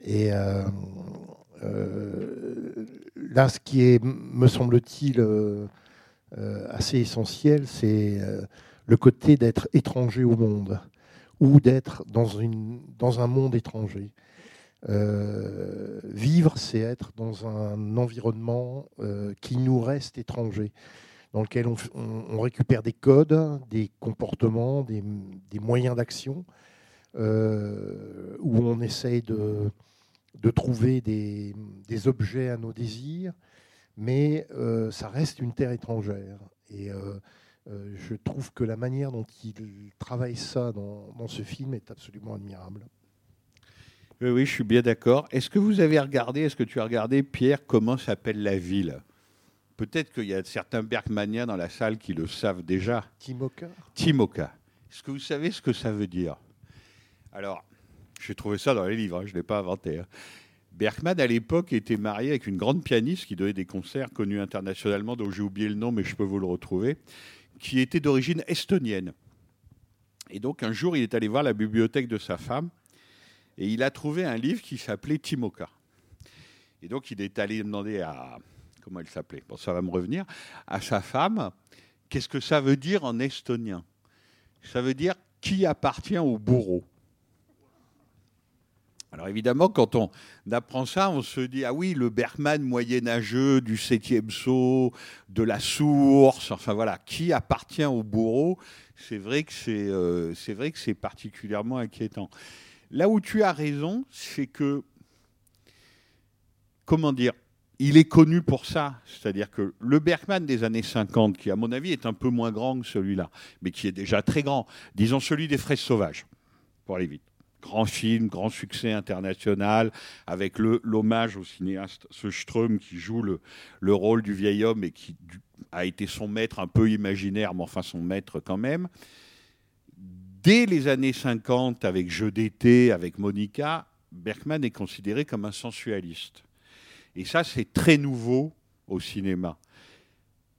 Et euh, euh là, ce qui est, me semble-t-il, euh, assez essentiel, c'est le côté d'être étranger au monde ou d'être dans, un monde étranger. Vivre, c'est être dans un environnement qui nous reste étranger, dans lequel on, récupère des codes, des comportements, des moyens d'action, euh, où on essaye de, de trouver des, des, objets à nos désirs, mais euh, ça reste une terre étrangère. Et euh, je trouve que la manière dont il travaille ça dans, dans ce film est absolument admirable. Oui, oui, je suis bien d'accord. Est-ce que vous avez regardé, est-ce que tu as regardé, Pierre, comment s'appelle la ville? Peut-être qu'il y a certains Bergmaniens dans la salle qui le savent déjà. Timoka? Timoka. Est-ce que vous savez ce que ça veut dire? Alors, j'ai trouvé ça dans les livres, hein, je ne l'ai pas inventé. Hein. Bergman, à l'époque, était marié avec une grande pianiste qui donnait des concerts connus internationalement, dont j'ai oublié le nom, mais je peux vous le retrouver, qui était d'origine estonienne. Et donc, un jour, il est allé voir la bibliothèque de sa femme et il a trouvé un livre qui s'appelait Timoka. Et donc, il est allé demander à. Comment elle s'appelait? Bon, ça va me revenir. À sa femme, qu'est-ce que ça veut dire en estonien? Ça veut dire qui appartient au bourreau. Alors évidemment, quand on apprend ça, on se dit ah oui, le Bergman moyenâgeux du septième saut, de la source, enfin voilà, qui appartient au bourreau C'est vrai que c'est euh, c'est vrai que c'est particulièrement inquiétant. Là où tu as raison, c'est que comment dire, il est connu pour ça, c'est-à-dire que le Bergman des années 50, qui à mon avis est un peu moins grand que celui-là, mais qui est déjà très grand, disons celui des fraises sauvages, pour aller vite grand film, grand succès international, avec l'hommage au cinéaste Söström qui joue le, le, rôle du vieil homme et qui a été son maître un peu imaginaire, mais enfin son maître quand même. Dès les années 50, avec Jeux d'été, avec Monica, Bergman est considéré comme un sensualiste. Et ça, c'est très nouveau au cinéma.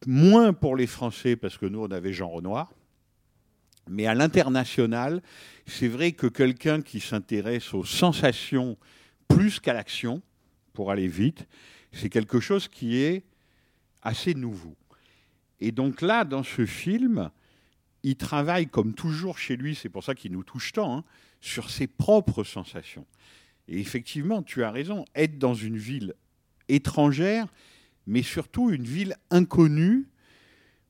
Moins pour les Français, parce que nous, on avait Jean Renoir, mais à l'international, c'est vrai que quelqu'un qui s'intéresse aux sensations plus qu'à l'action, pour aller vite, c'est quelque chose qui est assez nouveau. Et donc là, dans ce film, il travaille comme toujours chez lui, c'est pour ça qu'il nous touche tant, hein, sur ses propres sensations. Et effectivement, tu as raison, être dans une ville étrangère, mais surtout une ville inconnue,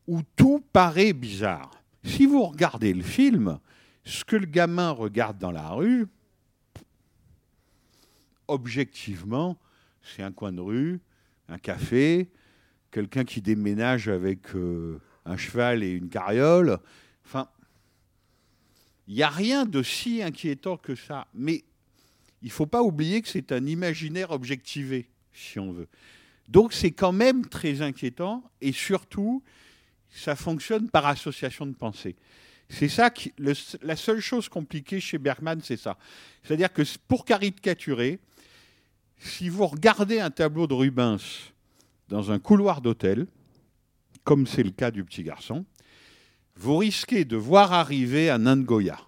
où tout paraît bizarre si vous regardez le film, ce que le gamin regarde dans la rue, objectivement, c'est un coin de rue, un café, quelqu'un qui déménage avec euh, un cheval et une carriole. Enfin, Il n'y a rien de si inquiétant que ça. Mais il ne faut pas oublier que c'est un imaginaire objectivé, si on veut. Donc c'est quand même très inquiétant et surtout, ça fonctionne par association de pensée. C'est ça qui, la seule chose compliquée chez Bergman, c'est ça. C'est-à-dire que pour caricaturer, si vous regardez un tableau de Rubens dans un couloir d'hôtel, comme c'est le cas du petit garçon, vous risquez de voir arriver un nain de Goya.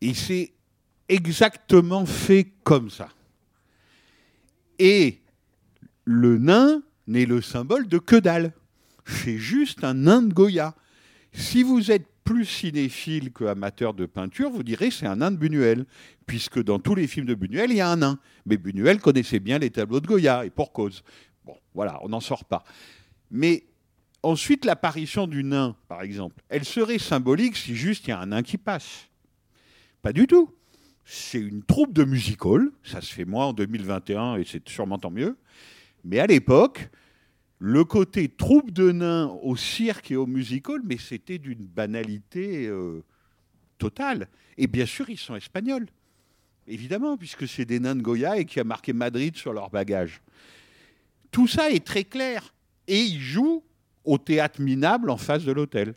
Et c'est exactement fait comme ça. Et le nain n'est le symbole de que dalle. C'est juste un nain de Goya. Si vous êtes plus cinéphile que amateur de peinture, vous direz c'est un nain de Buñuel, puisque dans tous les films de Buñuel, il y a un nain. Mais Buñuel connaissait bien les tableaux de Goya, et pour cause. Bon, voilà, on n'en sort pas. Mais ensuite, l'apparition du nain, par exemple, elle serait symbolique si juste il y a un nain qui passe. Pas du tout. C'est une troupe de musical, ça se fait moins en 2021 et c'est sûrement tant mieux. Mais à l'époque, le côté troupe de nains au cirque et au musical, mais c'était d'une banalité euh, totale. Et bien sûr, ils sont espagnols. Évidemment, puisque c'est des nains de Goya et qui a marqué Madrid sur leur bagage. Tout ça est très clair. Et ils jouent au théâtre minable en face de l'hôtel.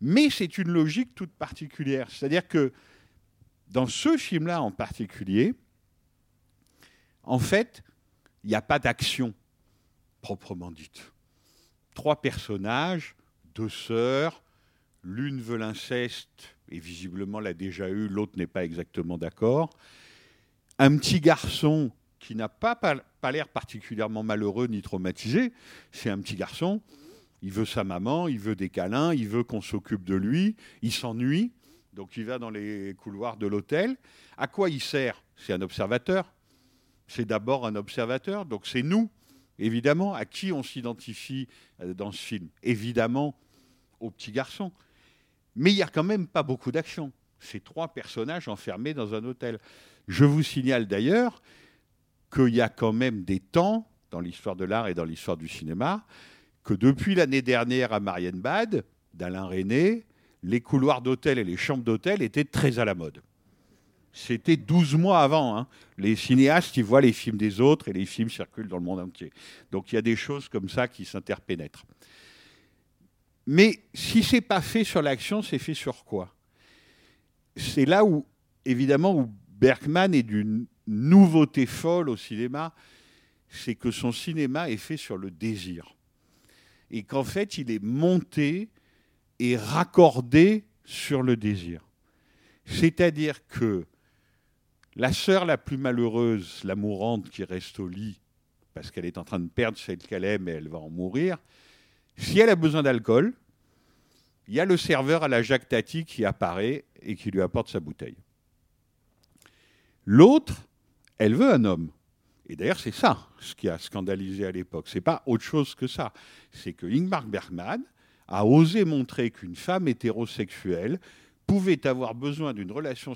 Mais c'est une logique toute particulière. C'est-à-dire que dans ce film-là en particulier, en fait, il n'y a pas d'action proprement dite. Trois personnages, deux sœurs, l'une veut l'inceste et visiblement l'a déjà eu, l'autre n'est pas exactement d'accord. Un petit garçon qui n'a pas, l'air particulièrement malheureux ni traumatisé, c'est un petit garçon, il veut sa maman, il veut des câlins, il veut qu'on s'occupe de lui, il s'ennuie, donc il va dans les couloirs de l'hôtel. À quoi il sert? C'est un observateur. C'est d'abord un observateur, donc c'est nous, évidemment, à qui on s'identifie euh, dans ce film. Évidemment, au petit garçon. Mais il n'y a quand même pas beaucoup d'action. Ces trois personnages enfermés dans un hôtel. Je vous signale d'ailleurs qu'il y a quand même des temps, dans l'histoire de l'art et dans l'histoire du cinéma, que depuis l'année dernière à Marienbad, d'Alain René, les couloirs d'hôtel et les chambres d'hôtel étaient très à la mode. C'était 12 mois avant. Hein. Les cinéastes, ils voient les films des autres et les films circulent dans le monde entier. Donc il y a des choses comme ça qui s'interpénètrent. Mais si c'est pas fait sur l'action, c'est fait sur quoi? C'est là où, évidemment, où Bergman est d'une nouveauté folle au cinéma, c'est que son cinéma est fait sur le désir. Et qu'en fait, il est monté et raccordé sur le désir. C'est-à-dire que la sœur la plus malheureuse, la mourante qui reste au lit, parce qu'elle est en train de perdre celle qu'elle aime et elle va en mourir, si elle a besoin d'alcool, il y a le serveur à la Jacques Tati qui apparaît et qui lui apporte sa bouteille. L'autre, elle veut un homme. Et d'ailleurs, c'est ça ce qui a scandalisé à l'époque. C'est pas autre chose que ça. C'est que Ingmar Bergman a osé montrer qu'une femme hétérosexuelle pouvait avoir besoin d'une relation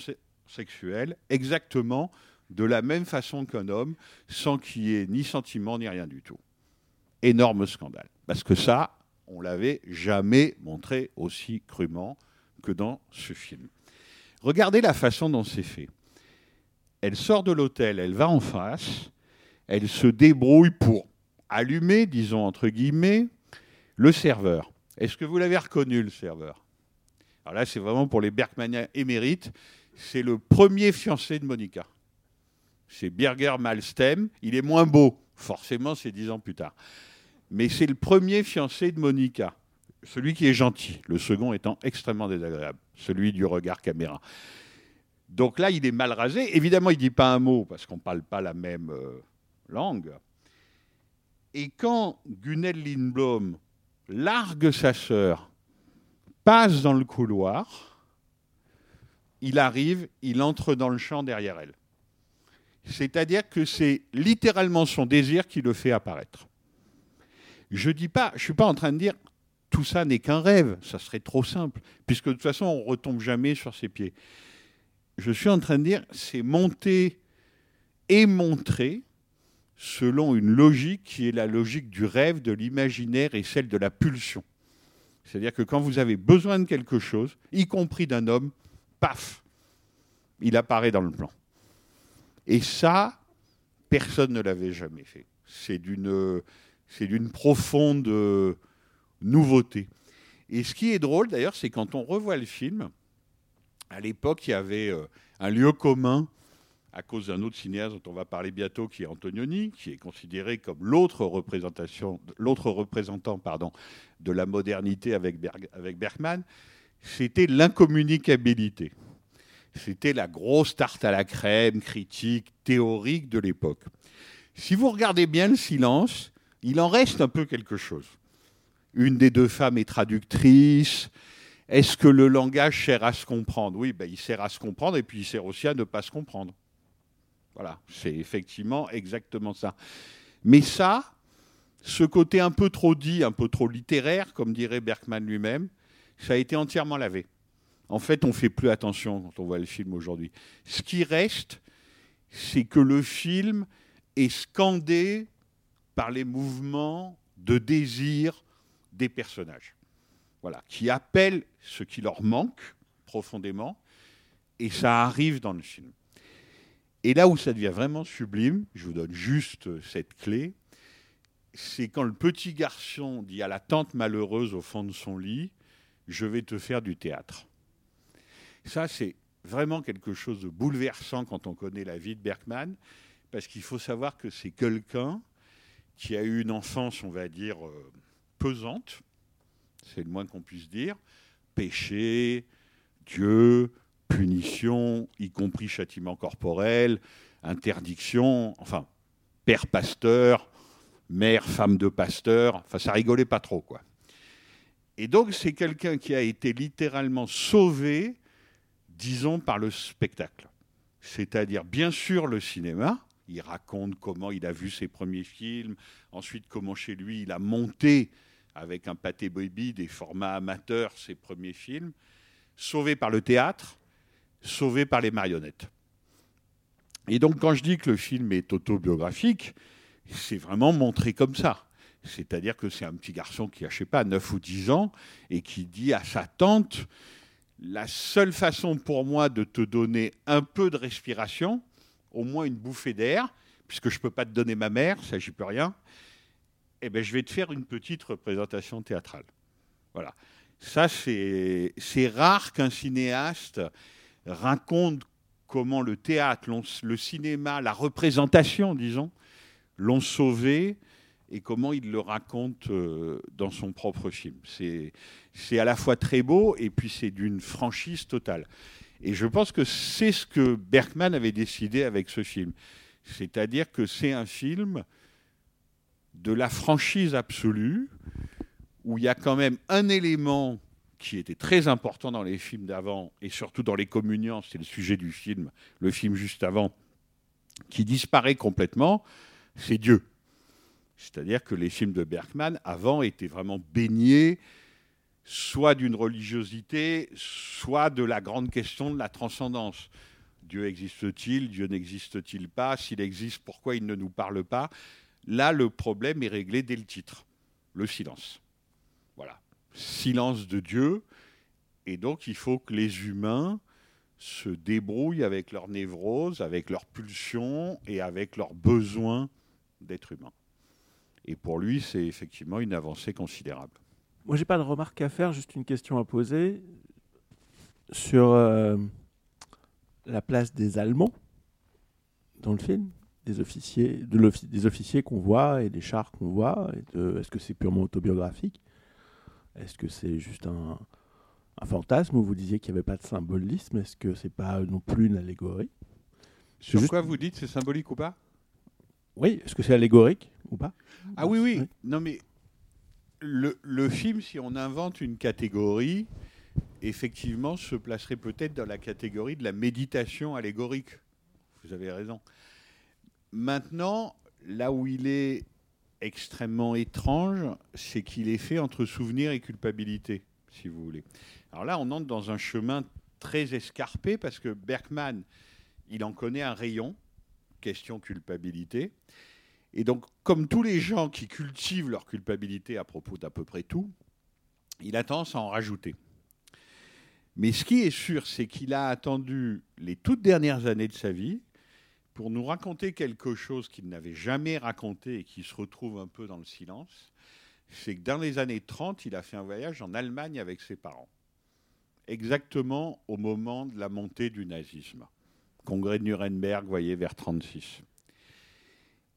sexuelle exactement de la même façon qu'un homme, sans qu'il y ait ni sentiment ni rien du tout. Énorme scandale. Parce que ça, on l'avait jamais montré aussi crûment que dans ce film. Regardez la façon dont c'est fait. Elle sort de l'hôtel, elle va en face, elle se débrouille pour allumer, disons entre guillemets, le serveur. Est-ce que vous l'avez reconnu, le serveur? Alors là, c'est vraiment pour les Bergmaniens émérites. C'est le premier fiancé de Monica. C'est Birger Malstem. Il est moins beau, forcément, c'est dix ans plus tard. Mais c'est le premier fiancé de Monica. Celui qui est gentil, le second étant extrêmement désagréable, celui du regard caméra. Donc là, il est mal rasé. Évidemment, il ne dit pas un mot parce qu'on ne parle pas la même euh, langue. Et quand Gunnel Lindblom largue sa sœur, passe dans le couloir, il arrive, il entre dans le champ derrière elle. C'est-à-dire que c'est littéralement son désir qui le fait apparaître. Je dis pas, je suis pas en train de dire tout ça n'est qu'un rêve, ça serait trop simple, puisque de toute façon on retombe jamais sur ses pieds. Je suis en train de dire c'est monter et montrer selon une logique qui est la logique du rêve, de l'imaginaire et celle de la pulsion. C'est-à-dire que quand vous avez besoin de quelque chose, y compris d'un homme, paf, il apparaît dans le plan. Et ça, personne ne l'avait jamais fait. C'est d'une, profonde nouveauté. Et ce qui est drôle d'ailleurs, c'est quand on revoit le film, à l'époque, il y avait euh, un lieu commun à cause d'un autre cinéaste dont on va parler bientôt, qui est Antonioni, qui est considéré comme l'autre représentant, pardon, de la modernité avec, avec Bergman, c'était l'incommunicabilité. C'était la grosse tarte à la crème critique, théorique de l'époque. Si vous regardez bien le silence, il en reste un peu quelque chose. Une des deux femmes est traductrice. Est-ce que le langage sert à se comprendre? Oui, ben, il sert à se comprendre et puis il sert aussi à ne pas se comprendre. Voilà, c'est effectivement exactement ça. Mais ça, ce côté un peu trop dit, un peu trop littéraire, comme dirait Bergman lui-même, ça a été entièrement lavé. En fait, on ne fait plus attention quand on voit le film aujourd'hui. Ce qui reste, c'est que le film est scandé par les mouvements de désir des personnages. Voilà, qui appellent ce qui leur manque profondément, et ça arrive dans le film. Et là où ça devient vraiment sublime, je vous donne juste cette clé, c'est quand le petit garçon dit à la tante malheureuse au fond de son lit, je vais te faire du théâtre. Ça, c'est vraiment quelque chose de bouleversant quand on connaît la vie de Bergman, parce qu'il faut savoir que c'est quelqu'un qui a eu une enfance, on va dire, euh, pesante, c'est le moins qu'on puisse dire, péché, Dieu, punition, y compris châtiment corporel, interdiction, enfin, père pasteur, mère femme de pasteur, enfin, ça rigolait pas trop, quoi. Et donc, c'est quelqu'un qui a été littéralement sauvé, disons, par le spectacle. C'est-à-dire, bien sûr, le cinéma. Il raconte comment il a vu ses premiers films, ensuite comment chez lui il a monté avec un pâté baby des formats amateurs ses premiers films, sauvé par le théâtre, sauvé par les marionnettes. Et donc, quand je dis que le film est autobiographique, c'est vraiment montré comme ça. C'est-à-dire que c'est un petit garçon qui a, je sais pas, 9 ou 10 ans et qui dit à sa tante La seule façon pour moi de te donner un peu de respiration, au moins une bouffée d'air, puisque je ne peux pas te donner ma mère, ça j'y peux rien, eh ben, je vais te faire une petite représentation théâtrale. Voilà. Ça, c'est rare qu'un cinéaste raconte comment le théâtre, le cinéma, la représentation, disons, l'ont sauvé et comment il le raconte euh, dans son propre film. C'est à la fois très beau et puis c'est d'une franchise totale. Et je pense que c'est ce que Bergman avait décidé avec ce film. C'est-à-dire que c'est un film de la franchise absolue, où il y a quand même un élément qui était très important dans les films d'avant, et surtout dans les communiants, c'est le sujet du film, le film juste avant, qui disparaît complètement, c'est Dieu. C'est-à-dire que les films de Bergman, avant, étaient vraiment baignés soit d'une religiosité, soit de la grande question de la transcendance. Dieu existe-t-il Dieu n'existe-t-il pas S'il existe, pourquoi il ne nous parle pas? Là, le problème est réglé dès le titre, le silence. Voilà, silence de Dieu. Et donc, il faut que les humains se débrouillent avec leurs névroses, avec leurs pulsions et avec leurs besoins d'être humains. Et pour lui, c'est effectivement une avancée considérable. Moi, j'ai pas de remarque à faire, juste une question à poser sur euh, la place des Allemands dans le film, des officiers, de des officiers qu'on voit et des chars qu'on voit. Est-ce que c'est purement autobiographique? Est-ce que c'est juste un, un fantasme où vous disiez qu'il n'y avait pas de symbolisme? Est-ce que c'est pas non plus une allégorie? Sur juste- quoi vous dites c'est symbolique ou pas? Oui, est-ce que c'est allégorique ou pas? Ah oui, oui. Non, mais le, le film, si on invente une catégorie, effectivement, se placerait peut-être dans la catégorie de la méditation allégorique. Vous avez raison. Maintenant, là où il est extrêmement étrange, c'est qu'il est fait entre souvenir et culpabilité, si vous voulez. Alors là, on entre dans un chemin très escarpé parce que Bergman, il en connaît un rayon, question culpabilité. Et donc, comme tous les gens qui cultivent leur culpabilité à propos d'à peu près tout, il a tendance à en rajouter. Mais ce qui est sûr, c'est qu'il a attendu les toutes dernières années de sa vie pour nous raconter quelque chose qu'il n'avait jamais raconté et qui se retrouve un peu dans le silence. C'est que dans les années 30, il a fait un voyage en Allemagne avec ses parents. Exactement au moment de la montée du nazisme. Congrès de Nuremberg, vous voyez, vers 36.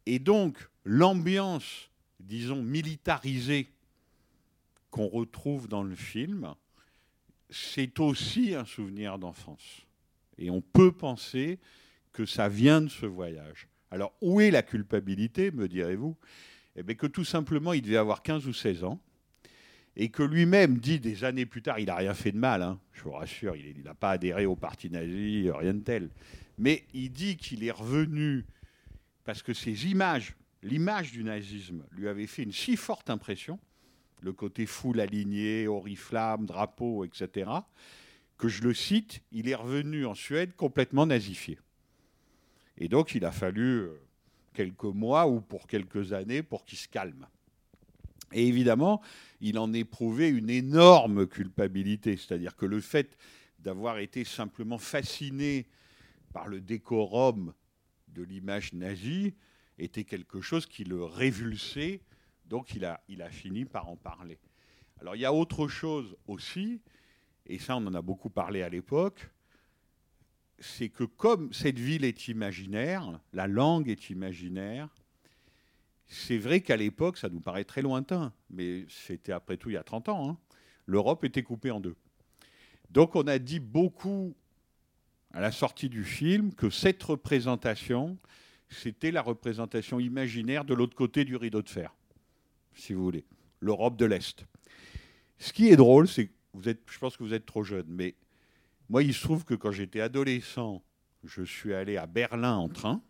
Et donc, l'ambiance, disons, militarisée qu'on retrouve dans le film, c'est aussi un souvenir d'enfance. Et on peut penser que ça vient de ce voyage. Alors, où est la culpabilité, me direz-vous? Eh bien, que tout simplement, il devait avoir 15 ou 16 ans, et que lui-même dit des années plus tard, il n'a rien fait de mal, hein, je vous rassure, il n'a pas adhéré au parti nazi, rien de tel. Mais il dit qu'il est revenu parce que ces images, l'image du nazisme, lui avait fait une si forte impression le côté foule alignée, oriflamme, drapeau, etc., que je le cite, il est revenu en Suède complètement nazifié. Et donc il a fallu euh, quelques mois ou pour quelques années pour qu'il se calme. Et évidemment, il en éprouvait une énorme culpabilité, c'est-à-dire que le fait d'avoir été simplement fasciné par le décorum de l'image nazie était quelque chose qui le révulsait donc il a, fini par en parler. Alors il y a autre chose aussi, et ça on en a beaucoup parlé à l'époque, c'est que comme cette ville est imaginaire, la langue est imaginaire, c'est vrai qu'à l'époque, ça nous paraît très lointain, mais c'était après tout il y a 30 ans, hein, l'Europe était coupée en deux. Donc on a dit beaucoup à la sortie du film que cette représentation, c'était la représentation imaginaire de l'autre côté du rideau de fer si vous voulez, l'Europe de l'Est. Ce qui est drôle, c'est que vous êtes, je pense que vous êtes trop jeune, mais moi, il se trouve que quand j'étais adolescent, je suis allé à Berlin en train,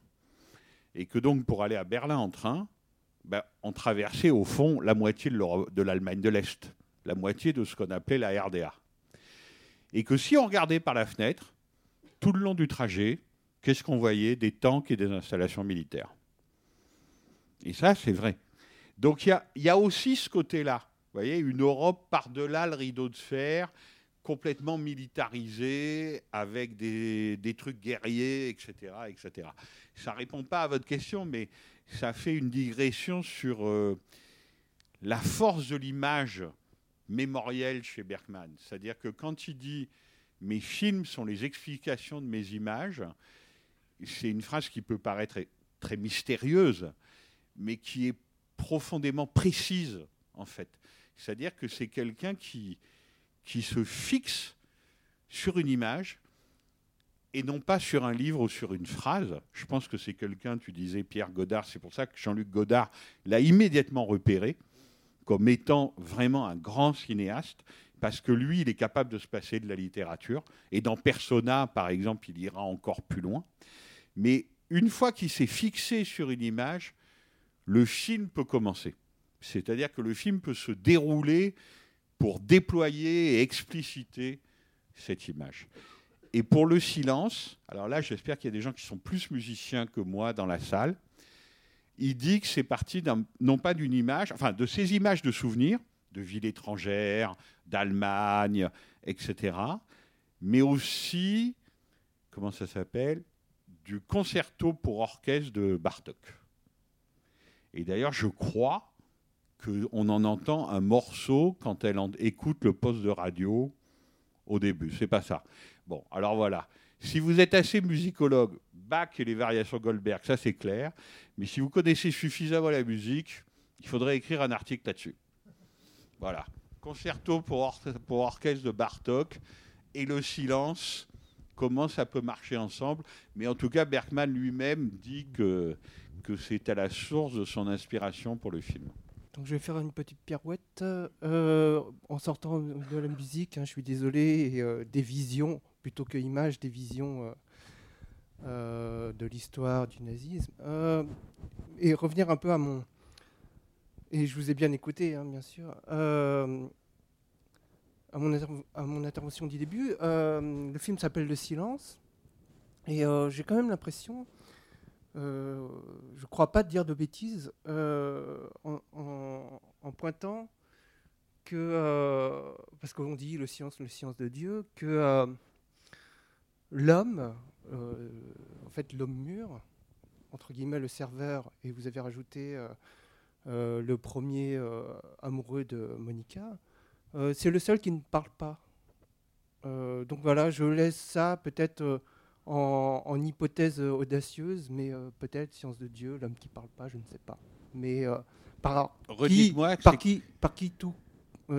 et que donc pour aller à Berlin en train, ben, on traversait au fond la moitié de l'Allemagne de l'Est, la moitié de ce qu'on appelait la RDA. Et que si on regardait par la fenêtre, tout le long du trajet, qu'est-ce qu'on voyait? Des tanks et des installations militaires. Et ça, c'est vrai. Donc il y, a, aussi ce côté-là. Vous voyez, une Europe par-delà le rideau de fer, complètement militarisée, avec des, trucs guerriers, etc., etc. Ça ne répond pas à votre question, mais ça fait une digression sur euh, la force de l'image mémorielle chez Bergman. C'est-à-dire que quand il dit mes films sont les explications de mes images, c'est une phrase qui peut paraître très mystérieuse, mais qui est profondément précise, en fait. C'est-à-dire que c'est quelqu'un qui, qui se fixe sur une image et non pas sur un livre ou sur une phrase. Je pense que c'est quelqu'un, tu disais Pierre Godard, c'est pour ça que Jean-Luc Godard l'a immédiatement repéré comme étant vraiment un grand cinéaste, parce que lui, il est capable de se passer de la littérature, et dans Persona, par exemple, il ira encore plus loin. Mais une fois qu'il s'est fixé sur une image, le film peut commencer. C'est-à-dire que le film peut se dérouler pour déployer et expliciter cette image. Et pour le silence, alors là j'espère qu'il y a des gens qui sont plus musiciens que moi dans la salle, il dit que c'est parti non pas d'une image, enfin de ces images de souvenirs, de villes étrangères, d'Allemagne, etc., mais aussi, comment ça s'appelle, du concerto pour orchestre de Bartok. Et d'ailleurs, je crois qu'on en entend un morceau quand elle écoute le poste de radio au début. C'est pas ça. Bon, alors voilà. Si vous êtes assez musicologue, Bach et les variations Goldberg, ça c'est clair. Mais si vous connaissez suffisamment la musique, il faudrait écrire un article là-dessus. Voilà. Concerto pour, orchestre de Bartok et le silence, comment ça peut marcher ensemble. Mais en tout cas, Bergman lui-même dit que que c'est à la source de son inspiration pour le film. Donc je vais faire une petite pirouette euh, en sortant de la musique. Hein, je suis désolé, euh, des visions plutôt que images, des visions euh, de l'histoire du nazisme et revenir un peu à mon et je vous ai bien écouté, hein, bien sûr. à, mon à mon intervention du début, le film s'appelle Le Silence et j'ai quand même l'impression euh, je ne crois pas dire de bêtises euh, en, pointant que, euh, parce qu'on dit le science, le science de Dieu, que euh, l'homme, euh, en fait l'homme mûr, entre guillemets le serveur, et vous avez rajouté euh, euh, le premier amoureux de Monica, c'est le seul qui ne parle pas. Donc voilà, je laisse ça peut-être en, en hypothèse audacieuse, mais peut-être science de Dieu, l'homme qui parle pas, je ne sais pas. Mais par, qui, par, qui, par qui tout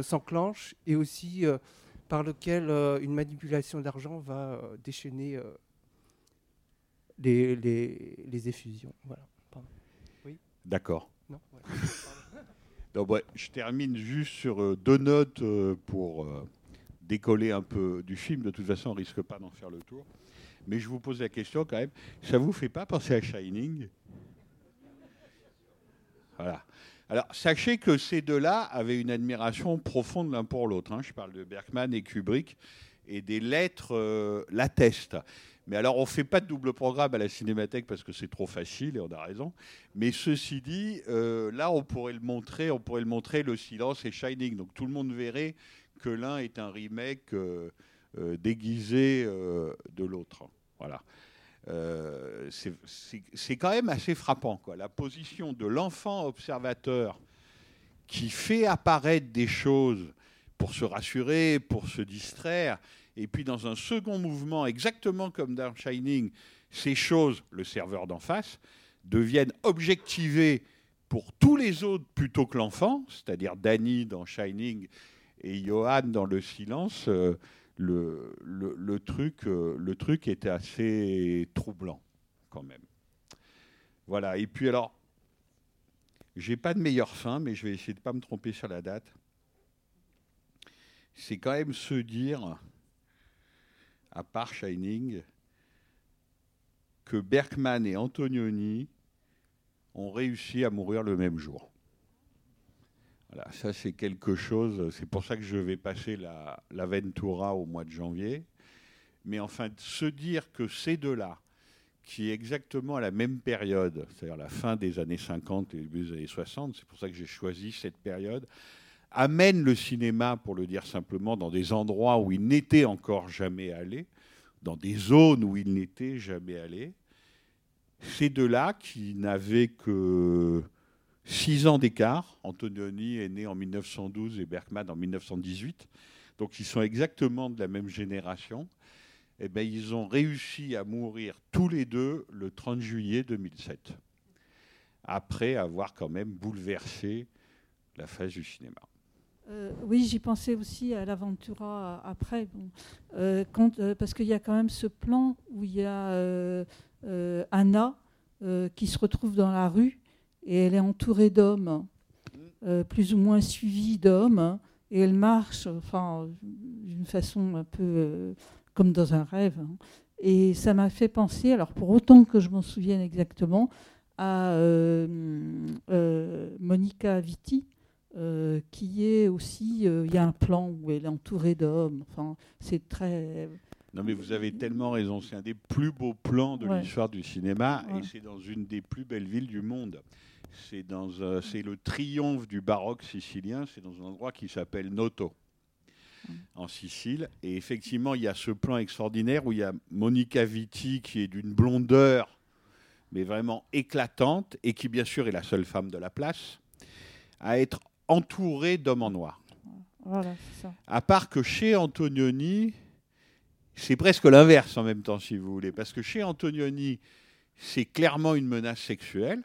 s'enclenche et aussi par lequel euh, une manipulation d'argent va euh, déchaîner euh, les, les, les effusions. Voilà. Pardon. Oui D'accord. Non ouais. [LAUGHS] Donc, ouais, je termine juste sur euh, deux notes euh, pour euh, décoller un peu du film. De toute façon, on risque pas d'en faire le tour. Mais je vous pose la question quand même. Ça vous fait pas penser à Shining? Voilà. Alors, sachez que ces deux-là avaient une admiration profonde l'un pour l'autre. hein. Je parle de Bergman et Kubrick, et des lettres euh, l'attestent. Mais alors, on ne fait pas de double programme à la Cinémathèque parce que c'est trop facile, et on a raison. Mais ceci dit, euh, là, on pourrait le montrer, on pourrait le montrer, le silence et Shining. Donc tout le monde verrait que l'un est un remake euh, déguisé de l'autre. Voilà. Euh, c'est- quand même assez frappant, quoi. La position de l'enfant observateur qui fait apparaître des choses pour se rassurer, pour se distraire, et puis dans un second mouvement, exactement comme dans Shining, ces choses, le serveur d'en face, deviennent objectivées pour tous les autres plutôt que l'enfant, c'est-à-dire Danny dans Shining et Johan dans Le Silence, euh, le, truc, euh, le truc était assez troublant quand même. Voilà, et puis alors, j'ai pas de meilleure fin, mais je vais essayer de pas me tromper sur la date. C'est quand même se dire, à part Shining, que Bergman et Antonioni ont réussi à mourir le même jour. Voilà, ça c'est quelque chose, c'est pour ça que je vais passer la, Ventura au mois de janvier. Mais enfin, se dire que ces deux-là, qui est exactement à la même période, c'est-à-dire la fin des années 50 et le début des années 60, c'est pour ça que j'ai choisi cette période, amènent le cinéma, pour le dire simplement, dans des endroits où il n'était encore jamais allé, dans des zones où il n'était jamais allé. Ces deux-là, qui n'avaient que six ans d'écart, Antonioni est né en 1912 et Bergman en 1918, donc ils sont exactement de la même génération, eh ben, ils ont réussi à mourir tous les deux le 30 juillet 2007, après avoir quand même bouleversé la face du cinéma. Euh, oui, j'y pensais aussi à l'Aventura après, euh, euh, parce qu'il y a quand même ce plan où il y a Anna qui se retrouve dans la rue et elle est entourée d'hommes, euh, plus ou moins suivie d'hommes, et elle marche, enfin, d'une façon un peu euh, comme dans un rêve. hein. Et ça m'a fait penser, alors pour autant que je m'en souvienne exactement, à euh, Monica Vitti, qui est aussi, il y a un plan où elle est entourée d'hommes. Enfin, c'est très. Non, mais vous avez tellement raison. C'est un des plus beaux plans de Ouais. l'histoire du cinéma Ouais. et c'est dans une des plus belles villes du monde. C'est dans, euh, c'est le triomphe du baroque sicilien. C'est dans un endroit qui s'appelle Noto, en Sicile. Et effectivement, il y a ce plan extraordinaire où il y a Monica Vitti qui est d'une blondeur, mais vraiment éclatante, et qui bien sûr est la seule femme de la place, à être entourée d'hommes en noir. Voilà, c'est ça. À part que chez Antonioni, c'est presque l'inverse en même temps, si vous voulez. Parce que chez Antonioni, c'est clairement une menace sexuelle.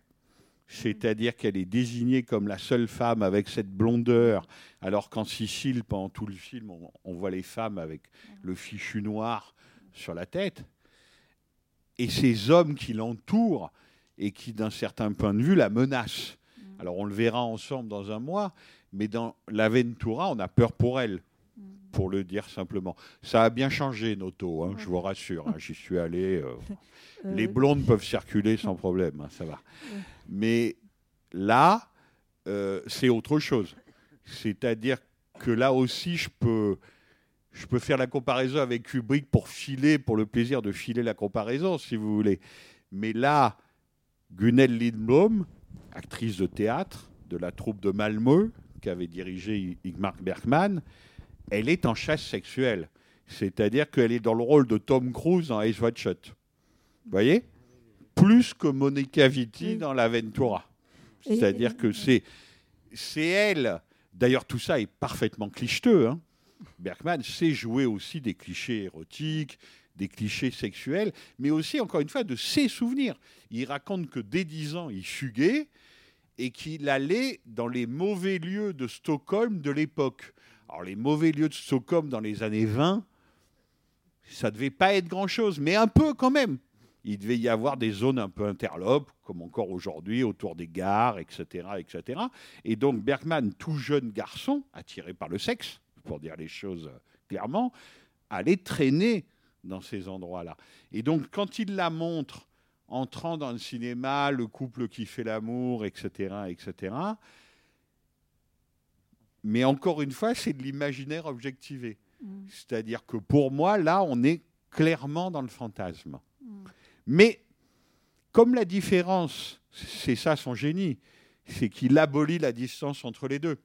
C'est-à-dire qu'elle est désignée comme la seule femme avec cette blondeur, alors qu'en Sicile, pendant tout le film, on, on voit les femmes avec le fichu noir sur la tête. Et ces hommes qui l'entourent et qui, d'un certain point de vue, la menacent. Alors on le verra ensemble dans un mois, mais dans l'Aventura, on a peur pour elle, pour le dire simplement. Ça a bien changé, Noto, hein, je vous rassure. hein, J'y suis allé. euh, [LAUGHS] Euh, les blondes peuvent circuler sans problème, hein, ça va. Mais là, euh, c'est autre chose. C'est-à-dire que là aussi, je peux, je peux faire la comparaison avec Kubrick pour filer, pour le plaisir de filer la comparaison, si vous voulez. Mais là, Gunnel Lindblom, actrice de théâtre de la troupe de Malmö, qu'avait dirigé Igmar Bergman, elle est en chasse sexuelle. C'est-à-dire qu'elle est dans le rôle de Tom Cruise dans White Shot. Vous voyez? Plus que Monica Vitti dans l'Aventura. C'est-à-dire que c'est c'est elle. D'ailleurs, tout ça est parfaitement clicheteux. hein. Bergman sait jouer aussi des clichés érotiques, des clichés sexuels, mais aussi, encore une fois, de ses souvenirs. Il raconte que dès 10 ans, il fuguait et qu'il allait dans les mauvais lieux de Stockholm de l'époque. Alors, les mauvais lieux de Stockholm dans les années 20, ça devait pas être grand-chose, mais un peu quand même. Il devait y avoir des zones un peu interlopes, comme encore aujourd'hui, autour des gares, etc., etc. Et donc Bergman, tout jeune garçon, attiré par le sexe, pour dire les choses euh, clairement, allait traîner dans ces endroits-là. Et donc quand il la montre entrant dans le cinéma, le couple qui fait l'amour, etc., etc., mais encore une fois, c'est de l'imaginaire objectivé. Mm. C'est-à-dire que pour moi, là, on est clairement dans le fantasme. Mm. Mais comme la différence, c'est ça son génie, c'est qu'il abolit la distance entre les deux.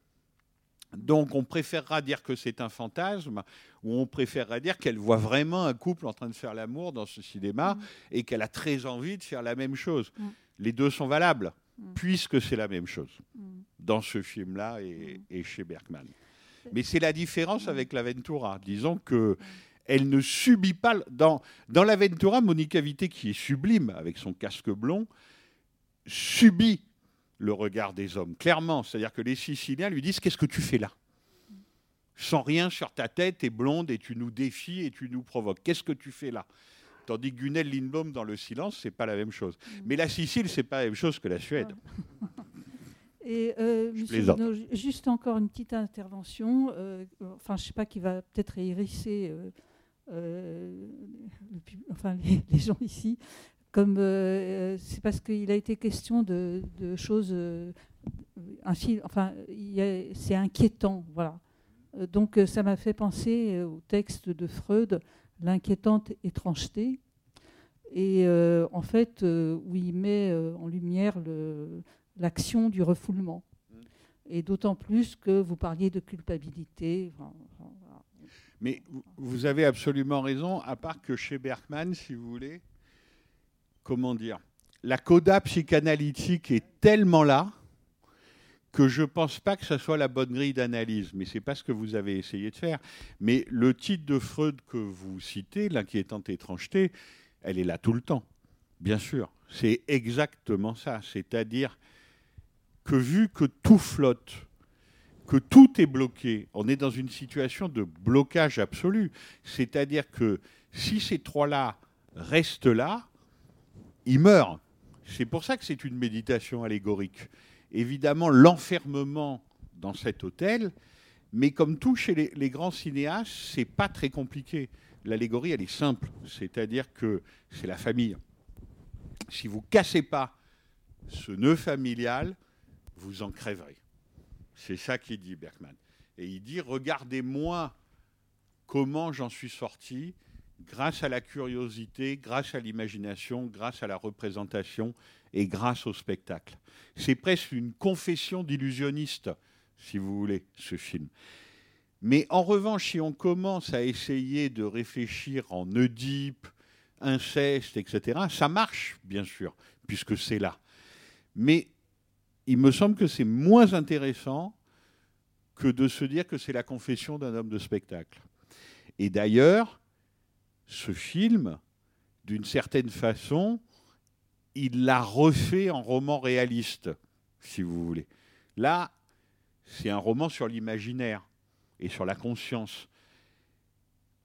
Donc on préférera dire que c'est un fantasme, ou on préférera dire qu'elle voit vraiment un couple en train de faire l'amour dans ce cinéma et qu'elle a très envie de faire la même chose. Mm. Les deux sont valables, Mm. puisque c'est la même chose Mm. dans ce film-là et, et chez Bergman. Mais c'est la différence avec l'Aventura. Disons que elle ne subit pas. Dans, dans l'Aventura, Monica Vitti, qui est sublime avec son casque blond, subit le regard des hommes, clairement. C'est-à-dire que les Siciliens lui disent Qu'est-ce que tu fais là? Sans rien sur ta tête, tu es blonde et tu nous défies et tu nous provoques. Qu'est-ce que tu fais là? Tandis que Gunell Lindblom, dans le silence, c'est pas la même chose. Mais la Sicile, c'est pas la même chose que la Suède. [LAUGHS] Et euh, monsieur juste encore une petite intervention. euh, enfin, je sais pas qui va peut-être hérisser euh, euh, le pub- enfin, [LAUGHS] les, les gens ici. Comme euh, c'est parce qu'il a été question de, de choses euh. Enfin, c'est inquiétant, voilà. Euh, Donc, euh, ça m'a fait penser euh, au texte de Freud, l'inquiétante étrangeté. Et euh, en fait, euh, où il met euh, en lumière l'action du refoulement. Et d'autant plus que vous parliez de culpabilité. enfin. Mais vous- avez absolument raison, à part que chez Bergman, si vous voulez, comment dire, la coda psychanalytique est tellement là que je ne pense pas que ce soit la bonne grille d'analyse. Mais ce n'est pas ce que vous avez essayé de faire. Mais le titre de Freud que vous citez, l'inquiétante étrangeté, elle est là tout le temps, bien sûr. C'est exactement ça. C'est-à-dire que vu que tout flotte, que tout est bloqué, on est dans une situation de blocage absolu. C'est-à-dire que si ces trois-là restent là, ils meurent. C'est pour ça que c'est une méditation allégorique. Évidemment, l'enfermement dans cet hôtel, mais comme tout chez les, grands cinéastes, c'est pas très compliqué. L'allégorie, elle est simple. C'est-à-dire que c'est la famille. Si vous cassez pas ce nœud familial, vous en crèverez. C'est ça qu'il dit Bergman. Et il dit regardez-moi comment j'en suis sorti grâce à la curiosité, grâce à l'imagination, grâce à la représentation et grâce au spectacle. C'est presque une confession d'illusionniste, si vous voulez, ce film. Mais en revanche, si on commence à essayer de réfléchir en Oedipe, inceste, etc., ça marche, bien sûr, puisque c'est là. Mais il me semble que c'est moins intéressant que de se dire que c'est la confession d'un homme de spectacle. Et d'ailleurs, ce film, d'une certaine façon, il l'a refait en roman réaliste, si vous voulez. Là, c'est un roman sur l'imaginaire et sur la conscience.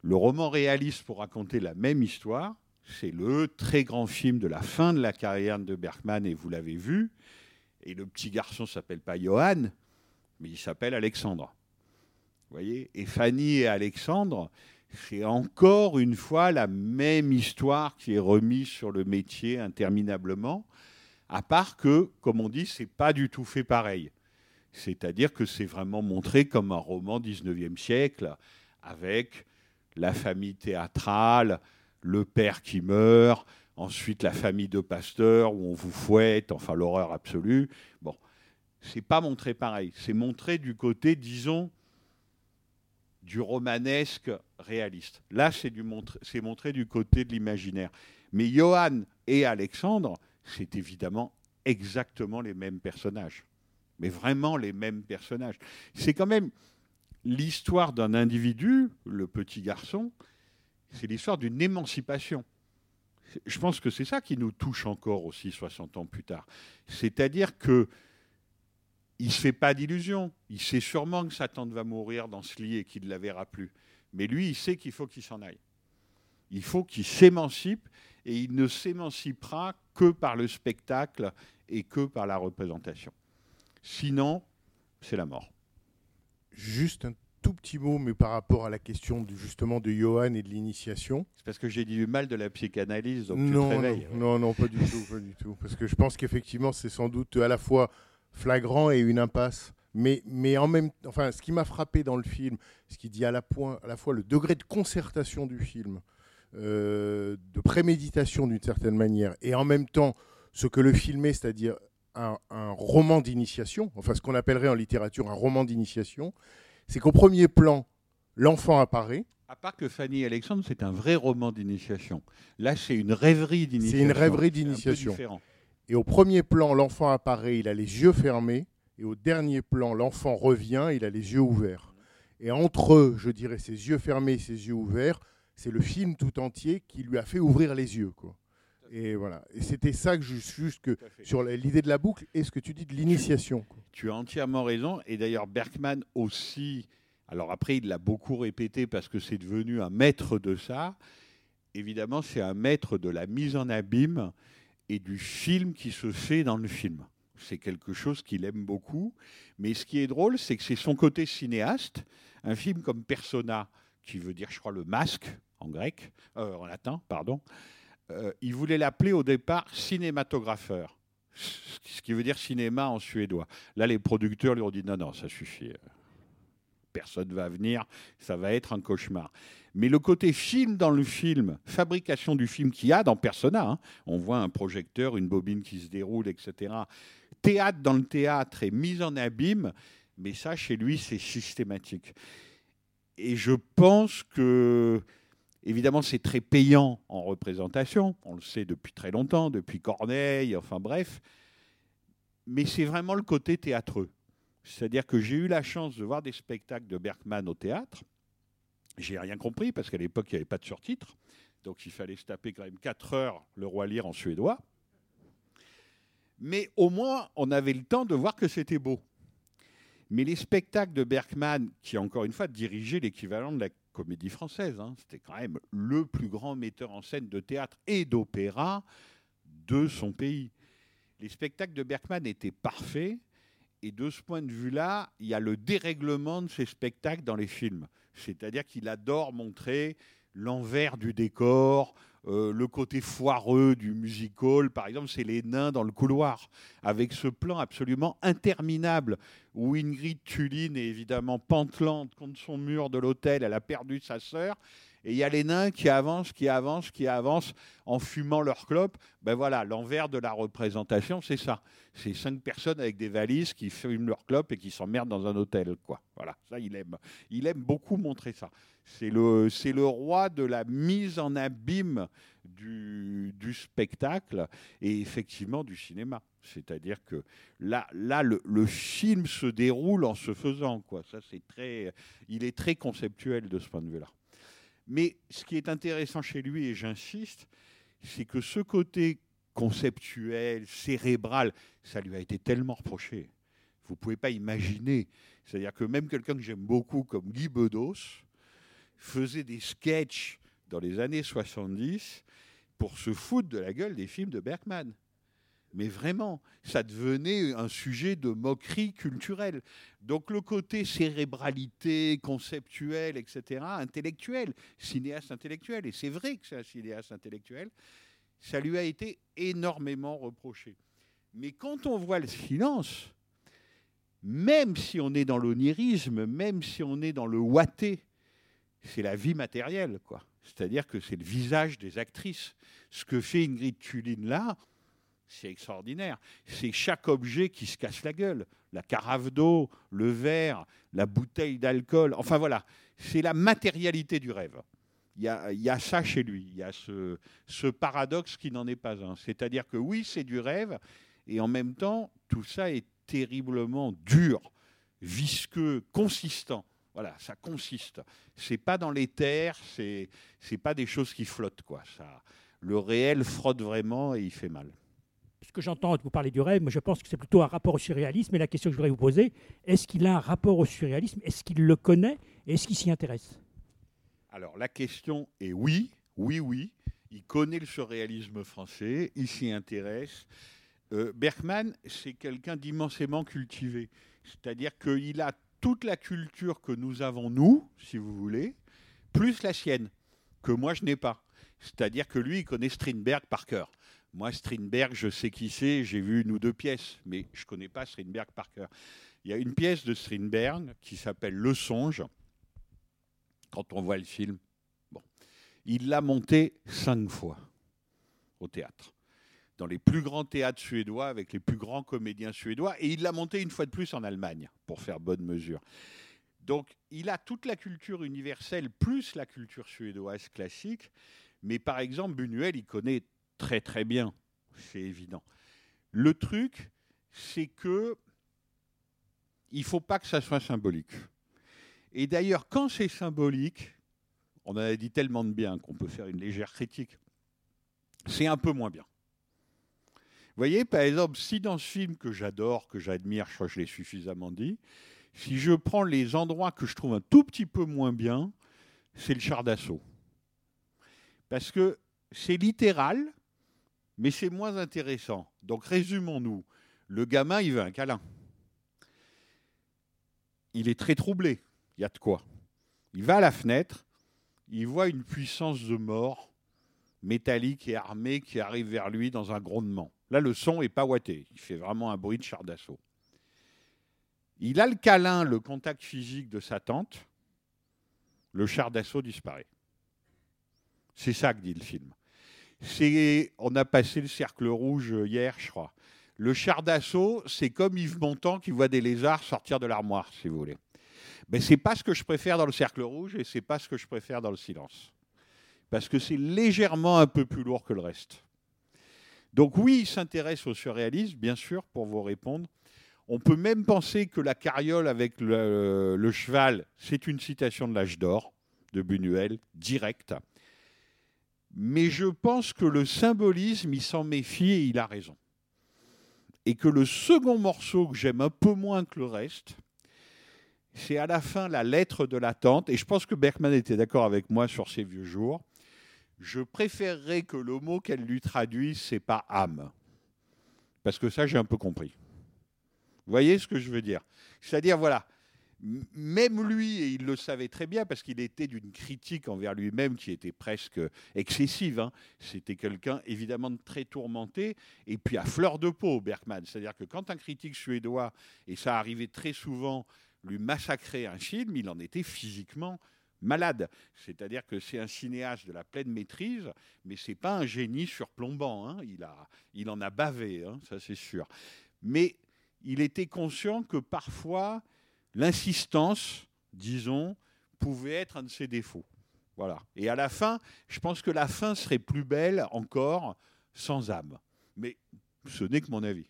Le roman réaliste pour raconter la même histoire, c'est le très grand film de la fin de la carrière de Bergman, et vous l'avez vu. Et le petit garçon s'appelle pas Johan, mais il s'appelle Alexandre. Vous voyez? Et Fanny et Alexandre, c'est encore une fois la même histoire qui est remise sur le métier interminablement, à part que, comme on dit, c'est pas du tout fait pareil. C'est-à-dire que c'est vraiment montré comme un roman 19e siècle, avec la famille théâtrale, le père qui meurt, ensuite la famille de Pasteur où on vous fouette, enfin l'horreur absolue. Bon, c'est pas montré pareil. C'est montré du côté, disons, du romanesque réaliste. Là, c'est montré, montré du côté de l'imaginaire. Mais Johann et Alexandre, c'est évidemment exactement les mêmes personnages. Mais vraiment les mêmes personnages. C'est quand même l'histoire d'un individu, le petit garçon, c'est l'histoire d'une émancipation. Je pense que c'est ça qui nous touche encore aussi 60 ans plus tard. C'est-à-dire que il ne se fait pas d'illusions. Il sait sûrement que sa tante va mourir dans ce lit et qu'il ne la verra plus. Mais lui, il sait qu'il faut qu'il s'en aille. Il faut qu'il s'émancipe et il ne s'émancipera que par le spectacle et que par la représentation. Sinon, c'est la mort. Juste un tout petit mot, mais par rapport à la question de, justement de Johan et de l'initiation. C'est parce que j'ai dit du mal de la psychanalyse, donc tu te Non, réveilles. non, non, non, pas du tout, pas du tout. Parce que je pense qu'effectivement, c'est sans doute à la fois flagrant et une impasse. Mais, mais en même enfin, ce qui m'a frappé dans le film, ce qui dit à la, point, à la fois le degré de concertation du film, euh, de préméditation d'une certaine manière, et en même temps ce que le film est, c'est-à-dire un, un roman d'initiation, enfin ce qu'on appellerait en littérature un roman d'initiation, c'est qu'au premier plan, l'enfant apparaît. À part que Fanny et Alexandre, c'est un vrai roman d'initiation. Là, c'est une rêverie d'initiation. C'est une rêverie d'initiation. Et au premier plan, l'enfant apparaît, il a les yeux fermés. Et au dernier plan, l'enfant revient, il a les yeux ouverts. Et entre eux, je dirais, ses yeux fermés et ses yeux ouverts, c'est le film tout entier qui lui a fait ouvrir les yeux. Quoi. Et voilà. Et c'était ça que je juste que sur l'idée de la boucle et ce que tu dis de l'initiation. Tu as entièrement raison. Et d'ailleurs, Bergman aussi. Alors après, il l'a beaucoup répété parce que c'est devenu un maître de ça. Évidemment, c'est un maître de la mise en abîme et du film qui se fait dans le film. C'est quelque chose qu'il aime beaucoup. Mais ce qui est drôle, c'est que c'est son côté cinéaste. Un film comme Persona, qui veut dire, je crois, le masque en grec, euh, en latin, pardon. Euh, il voulait l'appeler au départ cinématographeur, ce qui veut dire cinéma en suédois. Là, les producteurs lui ont dit non, non, ça suffit. Personne va venir, ça va être un cauchemar. Mais le côté film dans le film, fabrication du film qu'il y a dans Persona, hein, on voit un projecteur, une bobine qui se déroule, etc. Théâtre dans le théâtre et mise en abîme, mais ça, chez lui, c'est systématique. Et je pense que, évidemment, c'est très payant en représentation. On le sait depuis très longtemps, depuis Corneille, enfin bref. Mais c'est vraiment le côté théâtreux. C'est-à-dire que j'ai eu la chance de voir des spectacles de Bergman au théâtre. J'ai rien compris parce qu'à l'époque, il n'y avait pas de surtitres. Donc il fallait se taper quand même 4 heures le roi lire en suédois. Mais au moins, on avait le temps de voir que c'était beau. Mais les spectacles de Bergman, qui encore une fois dirigeait l'équivalent de la comédie française, hein, c'était quand même le plus grand metteur en scène de théâtre et d'opéra de son pays. Les spectacles de Bergman étaient parfaits, et de ce point de vue-là, il y a le dérèglement de ces spectacles dans les films. C'est-à-dire qu'il adore montrer l'envers du décor, euh, le côté foireux du musical. Par exemple, c'est les nains dans le couloir, avec ce plan absolument interminable où Ingrid Tulin est évidemment pantelante contre son mur de l'hôtel. Elle a perdu sa sœur. Et il y a les nains qui avancent, qui avancent, qui avancent en fumant leur clope. Ben voilà, l'envers de la représentation, c'est ça. C'est cinq personnes avec des valises qui fument leur clope et qui s'emmerdent dans un hôtel. Quoi. Voilà, ça, il aime. Il aime beaucoup montrer ça. C'est le, le roi de la mise en abîme du, du spectacle et effectivement du cinéma. C'est-à-dire que là, là le, le film se déroule en se faisant. Quoi. Ça, c'est très, il est très conceptuel de ce point de vue-là. Mais ce qui est intéressant chez lui, et j'insiste, c'est que ce côté conceptuel, cérébral, ça lui a été tellement reproché. Vous ne pouvez pas imaginer. C'est-à-dire que même quelqu'un que j'aime beaucoup, comme Guy Bedos, faisait des sketchs dans les années 70 pour se foutre de la gueule des films de Bergman. Mais vraiment, ça devenait un sujet de moquerie culturelle. Donc le côté cérébralité, conceptuel, etc., intellectuel, cinéaste intellectuel, et c'est vrai que c'est un cinéaste intellectuel, ça lui a été énormément reproché. Mais quand on voit le silence, même si on est dans l'onirisme, même si on est dans le ouaté, c'est la vie matérielle, quoi. C'est-à-dire que c'est le visage des actrices. Ce que fait Ingrid Tulin là, c'est extraordinaire. C'est chaque objet qui se casse la gueule. La carafe d'eau, le verre, la bouteille d'alcool. Enfin voilà, c'est la matérialité du rêve. Il y, a, ça chez lui. Il y a ce, ce paradoxe qui n'en est pas un. C'est-à-dire que oui, c'est du rêve, et en même temps, tout ça est terriblement dur, visqueux, consistant. Voilà, ça consiste. C'est pas dans l'éther, c'est c'est pas des choses qui flottent quoi. Ça, le réel frotte vraiment et il fait mal. Ce que j'entends vous parler du rêve, mais je pense que c'est plutôt un rapport au surréalisme. Et la question que je voudrais vous poser, est-ce qu'il a un rapport au surréalisme? Est-ce qu'il le connaît? Est-ce qu'il s'y intéresse? Alors la question est oui, oui, oui. Il connaît le surréalisme français, il s'y intéresse. Euh, Bergman, c'est quelqu'un d'immensément cultivé. C'est-à-dire qu'il a toute la culture que nous avons, nous, si vous voulez, plus la sienne, que moi je n'ai pas. C'est-à-dire que lui, il connaît Strindberg par cœur. Moi, Strindberg, je sais qui c'est, j'ai vu une ou deux pièces, mais je ne connais pas Strindberg par cœur. Il y a une pièce de Strindberg qui s'appelle Le Songe, quand on voit le film. Bon. Il l'a monté cinq fois au théâtre, dans les plus grands théâtres suédois, avec les plus grands comédiens suédois, et il l'a monté une fois de plus en Allemagne, pour faire bonne mesure. Donc, il a toute la culture universelle, plus la culture suédoise classique, mais par exemple, Buñuel, il connaît très très bien, c'est évident. Le truc, c'est que il faut pas que ça soit symbolique. Et d'ailleurs, quand c'est symbolique, on en a dit tellement de bien qu'on peut faire une légère critique, c'est un peu moins bien. Vous voyez, par exemple, si dans ce film que j'adore, que j'admire, je crois que je l'ai suffisamment dit, si je prends les endroits que je trouve un tout petit peu moins bien, c'est le char d'assaut. Parce que c'est littéral, mais c'est moins intéressant. Donc résumons-nous. Le gamin, il veut un câlin. Il est très troublé. Il y a de quoi. Il va à la fenêtre, il voit une puissance de mort métallique et armée qui arrive vers lui dans un grondement. Là, le son n'est pas ouaté. Il fait vraiment un bruit de char d'assaut. Il a le câlin, le contact physique de sa tante. Le char d'assaut disparaît. C'est ça que dit le film. On a passé le cercle rouge hier, je crois. Le char d'assaut, c'est comme Yves Montand qui voit des lézards sortir de l'armoire, si vous voulez. Mais c'est pas ce que je préfère dans le cercle rouge et c'est pas ce que je préfère dans le silence. Parce que c'est légèrement un peu plus lourd que le reste. Donc oui, il s'intéresse au surréalisme, bien sûr, pour vous répondre. On peut même penser que la carriole avec le, le cheval, c'est une citation de l'âge d'or de Buñuel, directe. Mais je pense que le symbolisme, il s'en méfie et il a raison. Et que le second morceau que j'aime un peu moins que le reste, c'est à la fin la lettre de la tante. Et je pense que Bergman était d'accord avec moi sur ces vieux jours. Je préférerais que le mot qu'elle lui traduise, c'est pas âme. Parce que ça, j'ai un peu compris. Vous voyez ce que je veux dire? C'est-à-dire, voilà, même lui, et il le savait très bien, parce qu'il était d'une critique envers lui-même qui était presque excessive. Hein. C'était quelqu'un évidemment très tourmenté, et puis à fleur de peau, Bergman. C'est-à-dire que quand un critique suédois, et ça arrivait très souvent, lui massacrait un film, il en était physiquement malade. C'est-à-dire que c'est un cinéaste de la pleine maîtrise, mais c'est pas un génie surplombant. Hein. Il, a, il en a bavé, hein, ça c'est sûr. Mais il était conscient que parfois l'insistance, disons, pouvait être un de ses défauts. Voilà. Et à la fin, je pense que la fin serait plus belle encore sans âme. Mais ce n'est que mon avis.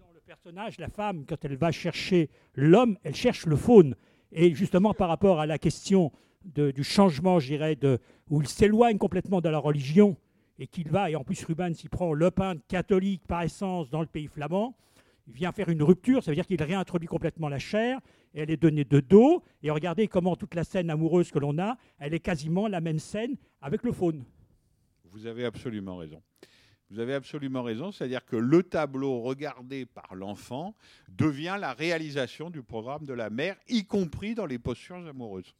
Dans le personnage, la femme, quand elle va chercher l'homme, elle cherche le faune. Et justement, par rapport à la question du changement, je dirais, où il s'éloigne complètement de la religion et qu'il va, et en plus Rubens s'y prend le peintre catholique par essence dans le pays flamand, vient faire une rupture, ça veut dire qu'il réintroduit complètement la chair, et elle est donnée de dos, et regardez comment toute la scène amoureuse que l'on a, elle est quasiment la même scène avec le faune. Vous avez absolument raison. Vous avez absolument raison, c'est-à-dire que le tableau regardé par l'enfant devient la réalisation du programme de la mère, y compris dans les postures amoureuses.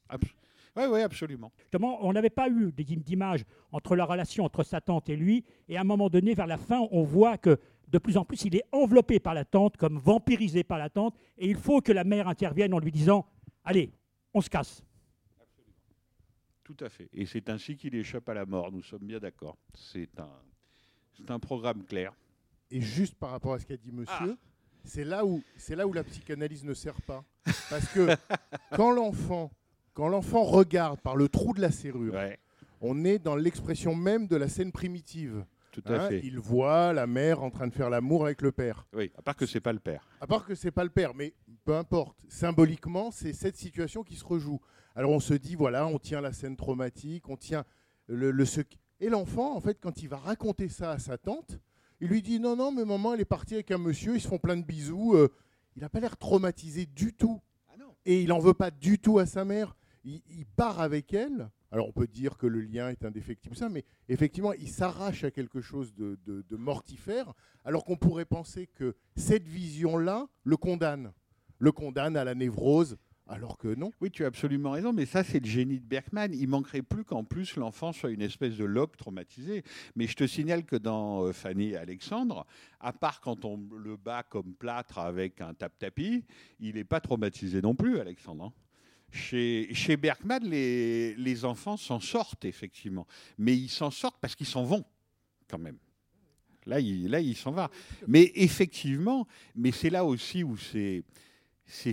Oui, oui, absolument. Justement, on n'avait pas eu d'image entre la relation entre sa tante et lui, et à un moment donné, vers la fin, on voit que de plus en plus, il est enveloppé par la tante, comme vampirisé par la tante, et il faut que la mère intervienne en lui disant Allez, on se casse. Absolument. Tout à fait. Et c'est ainsi qu'il échappe à la mort, nous sommes bien d'accord. C'est un, c'est un programme clair. et juste par rapport à ce qu'a dit monsieur, c'est là où c'est là où la psychanalyse ne sert pas, parce que [LAUGHS] quand l'enfant quand l'enfant regarde par le trou de la serrure, on est dans l'expression même de la scène primitive. Tout à fait. Il voit la mère en train de faire l'amour avec le père. Oui, à part que c'est pas le père. À part que c'est pas le père, mais peu importe. Symboliquement, c'est cette situation qui se rejoue. Alors on se dit, voilà, on tient la scène traumatique, on tient le, le ce- Et l'enfant, en fait, quand il va raconter ça à sa tante, il lui dit, non, non, mais maman, elle est partie avec un monsieur, ils se font plein de bisous. euh, il n'a pas l'air traumatisé du tout. Et il n'en veut pas du tout à sa mère. Il, part avec elle. Alors on peut dire que le lien est indéfectible, ça, mais effectivement, il s'arrache à quelque chose de, mortifère, alors qu'on pourrait penser que cette vision-là le condamne. Le condamne à la névrose, alors que non. Oui, tu as absolument raison, mais ça, c'est le génie de Bergman. Il manquerait plus qu'en plus l'enfant soit une espèce de lobe traumatisé. Mais je te signale que dans euh, Fanny et Alexandre, à part quand on le bat comme plâtre avec un tap-tapis, il n'est pas traumatisé non plus, Alexandre. Chez, chez Bergman, les, enfants s'en sortent, effectivement. Mais ils s'en sortent parce qu'ils s'en vont, quand même. Là, il, là, il s'en va. Mais effectivement, mais c'est là aussi où c'est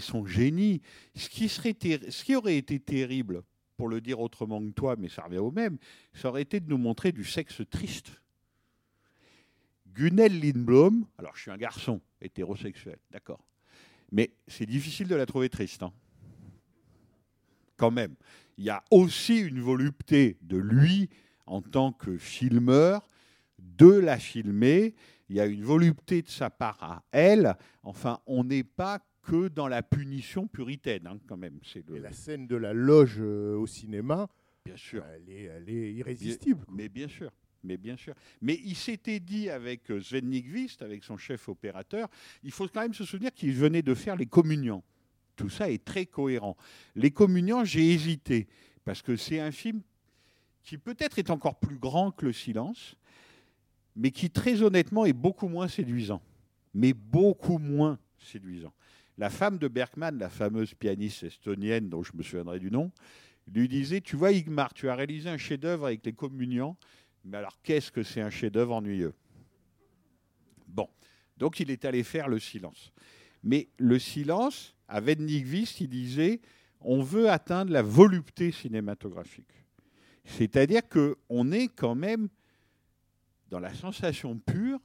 son génie. Ce qui, serait ce qui aurait été terrible, pour le dire autrement que toi, mais ça revient au même, ça aurait été de nous montrer du sexe triste. Gunnel Lindblom, alors je suis un garçon hétérosexuel, d'accord, mais c'est difficile de la trouver triste. hein. Quand même. Il y a aussi une volupté de lui en tant que filmeur de la filmer. Il y a une volupté de sa part à elle. Enfin, on n'est pas que dans la punition puritaine, hein, quand même. C'est le- Et la scène de la loge euh, au cinéma, Bien sûr. elle est, elle est irrésistible. Bien- mais bien sûr. Mais bien sûr. Mais il s'était dit avec euh, Sven Nykvist, avec son chef opérateur, il faut quand même se souvenir qu'il venait de faire les communions. Tout ça est très cohérent. Les communions, j'ai hésité, parce que c'est un film qui peut-être est encore plus grand que Le Silence, mais qui très honnêtement est beaucoup moins séduisant. Mais beaucoup moins séduisant. La femme de Bergman, la fameuse pianiste estonienne dont je me souviendrai du nom, lui disait Tu vois, Igmar, tu as réalisé un chef-d'œuvre avec les communions, mais alors qu'est-ce que c'est un chef-d'œuvre ennuyeux? Bon, donc il est allé faire le silence. Mais le silence, à Nykvist, il disait on veut atteindre la volupté cinématographique. C'est-à-dire qu'on est quand même dans la sensation pure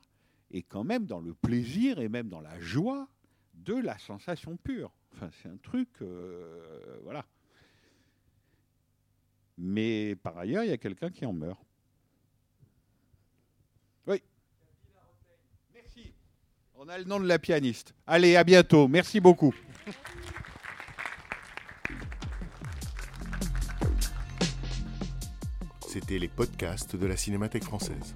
et quand même dans le plaisir et même dans la joie de la sensation pure. Enfin, c'est un truc, euh, voilà. Mais par ailleurs, il y a quelqu'un qui en meurt. Oui. Merci. On a le nom de la pianiste. Allez, à bientôt. Merci beaucoup. C'était les podcasts de la Cinémathèque française.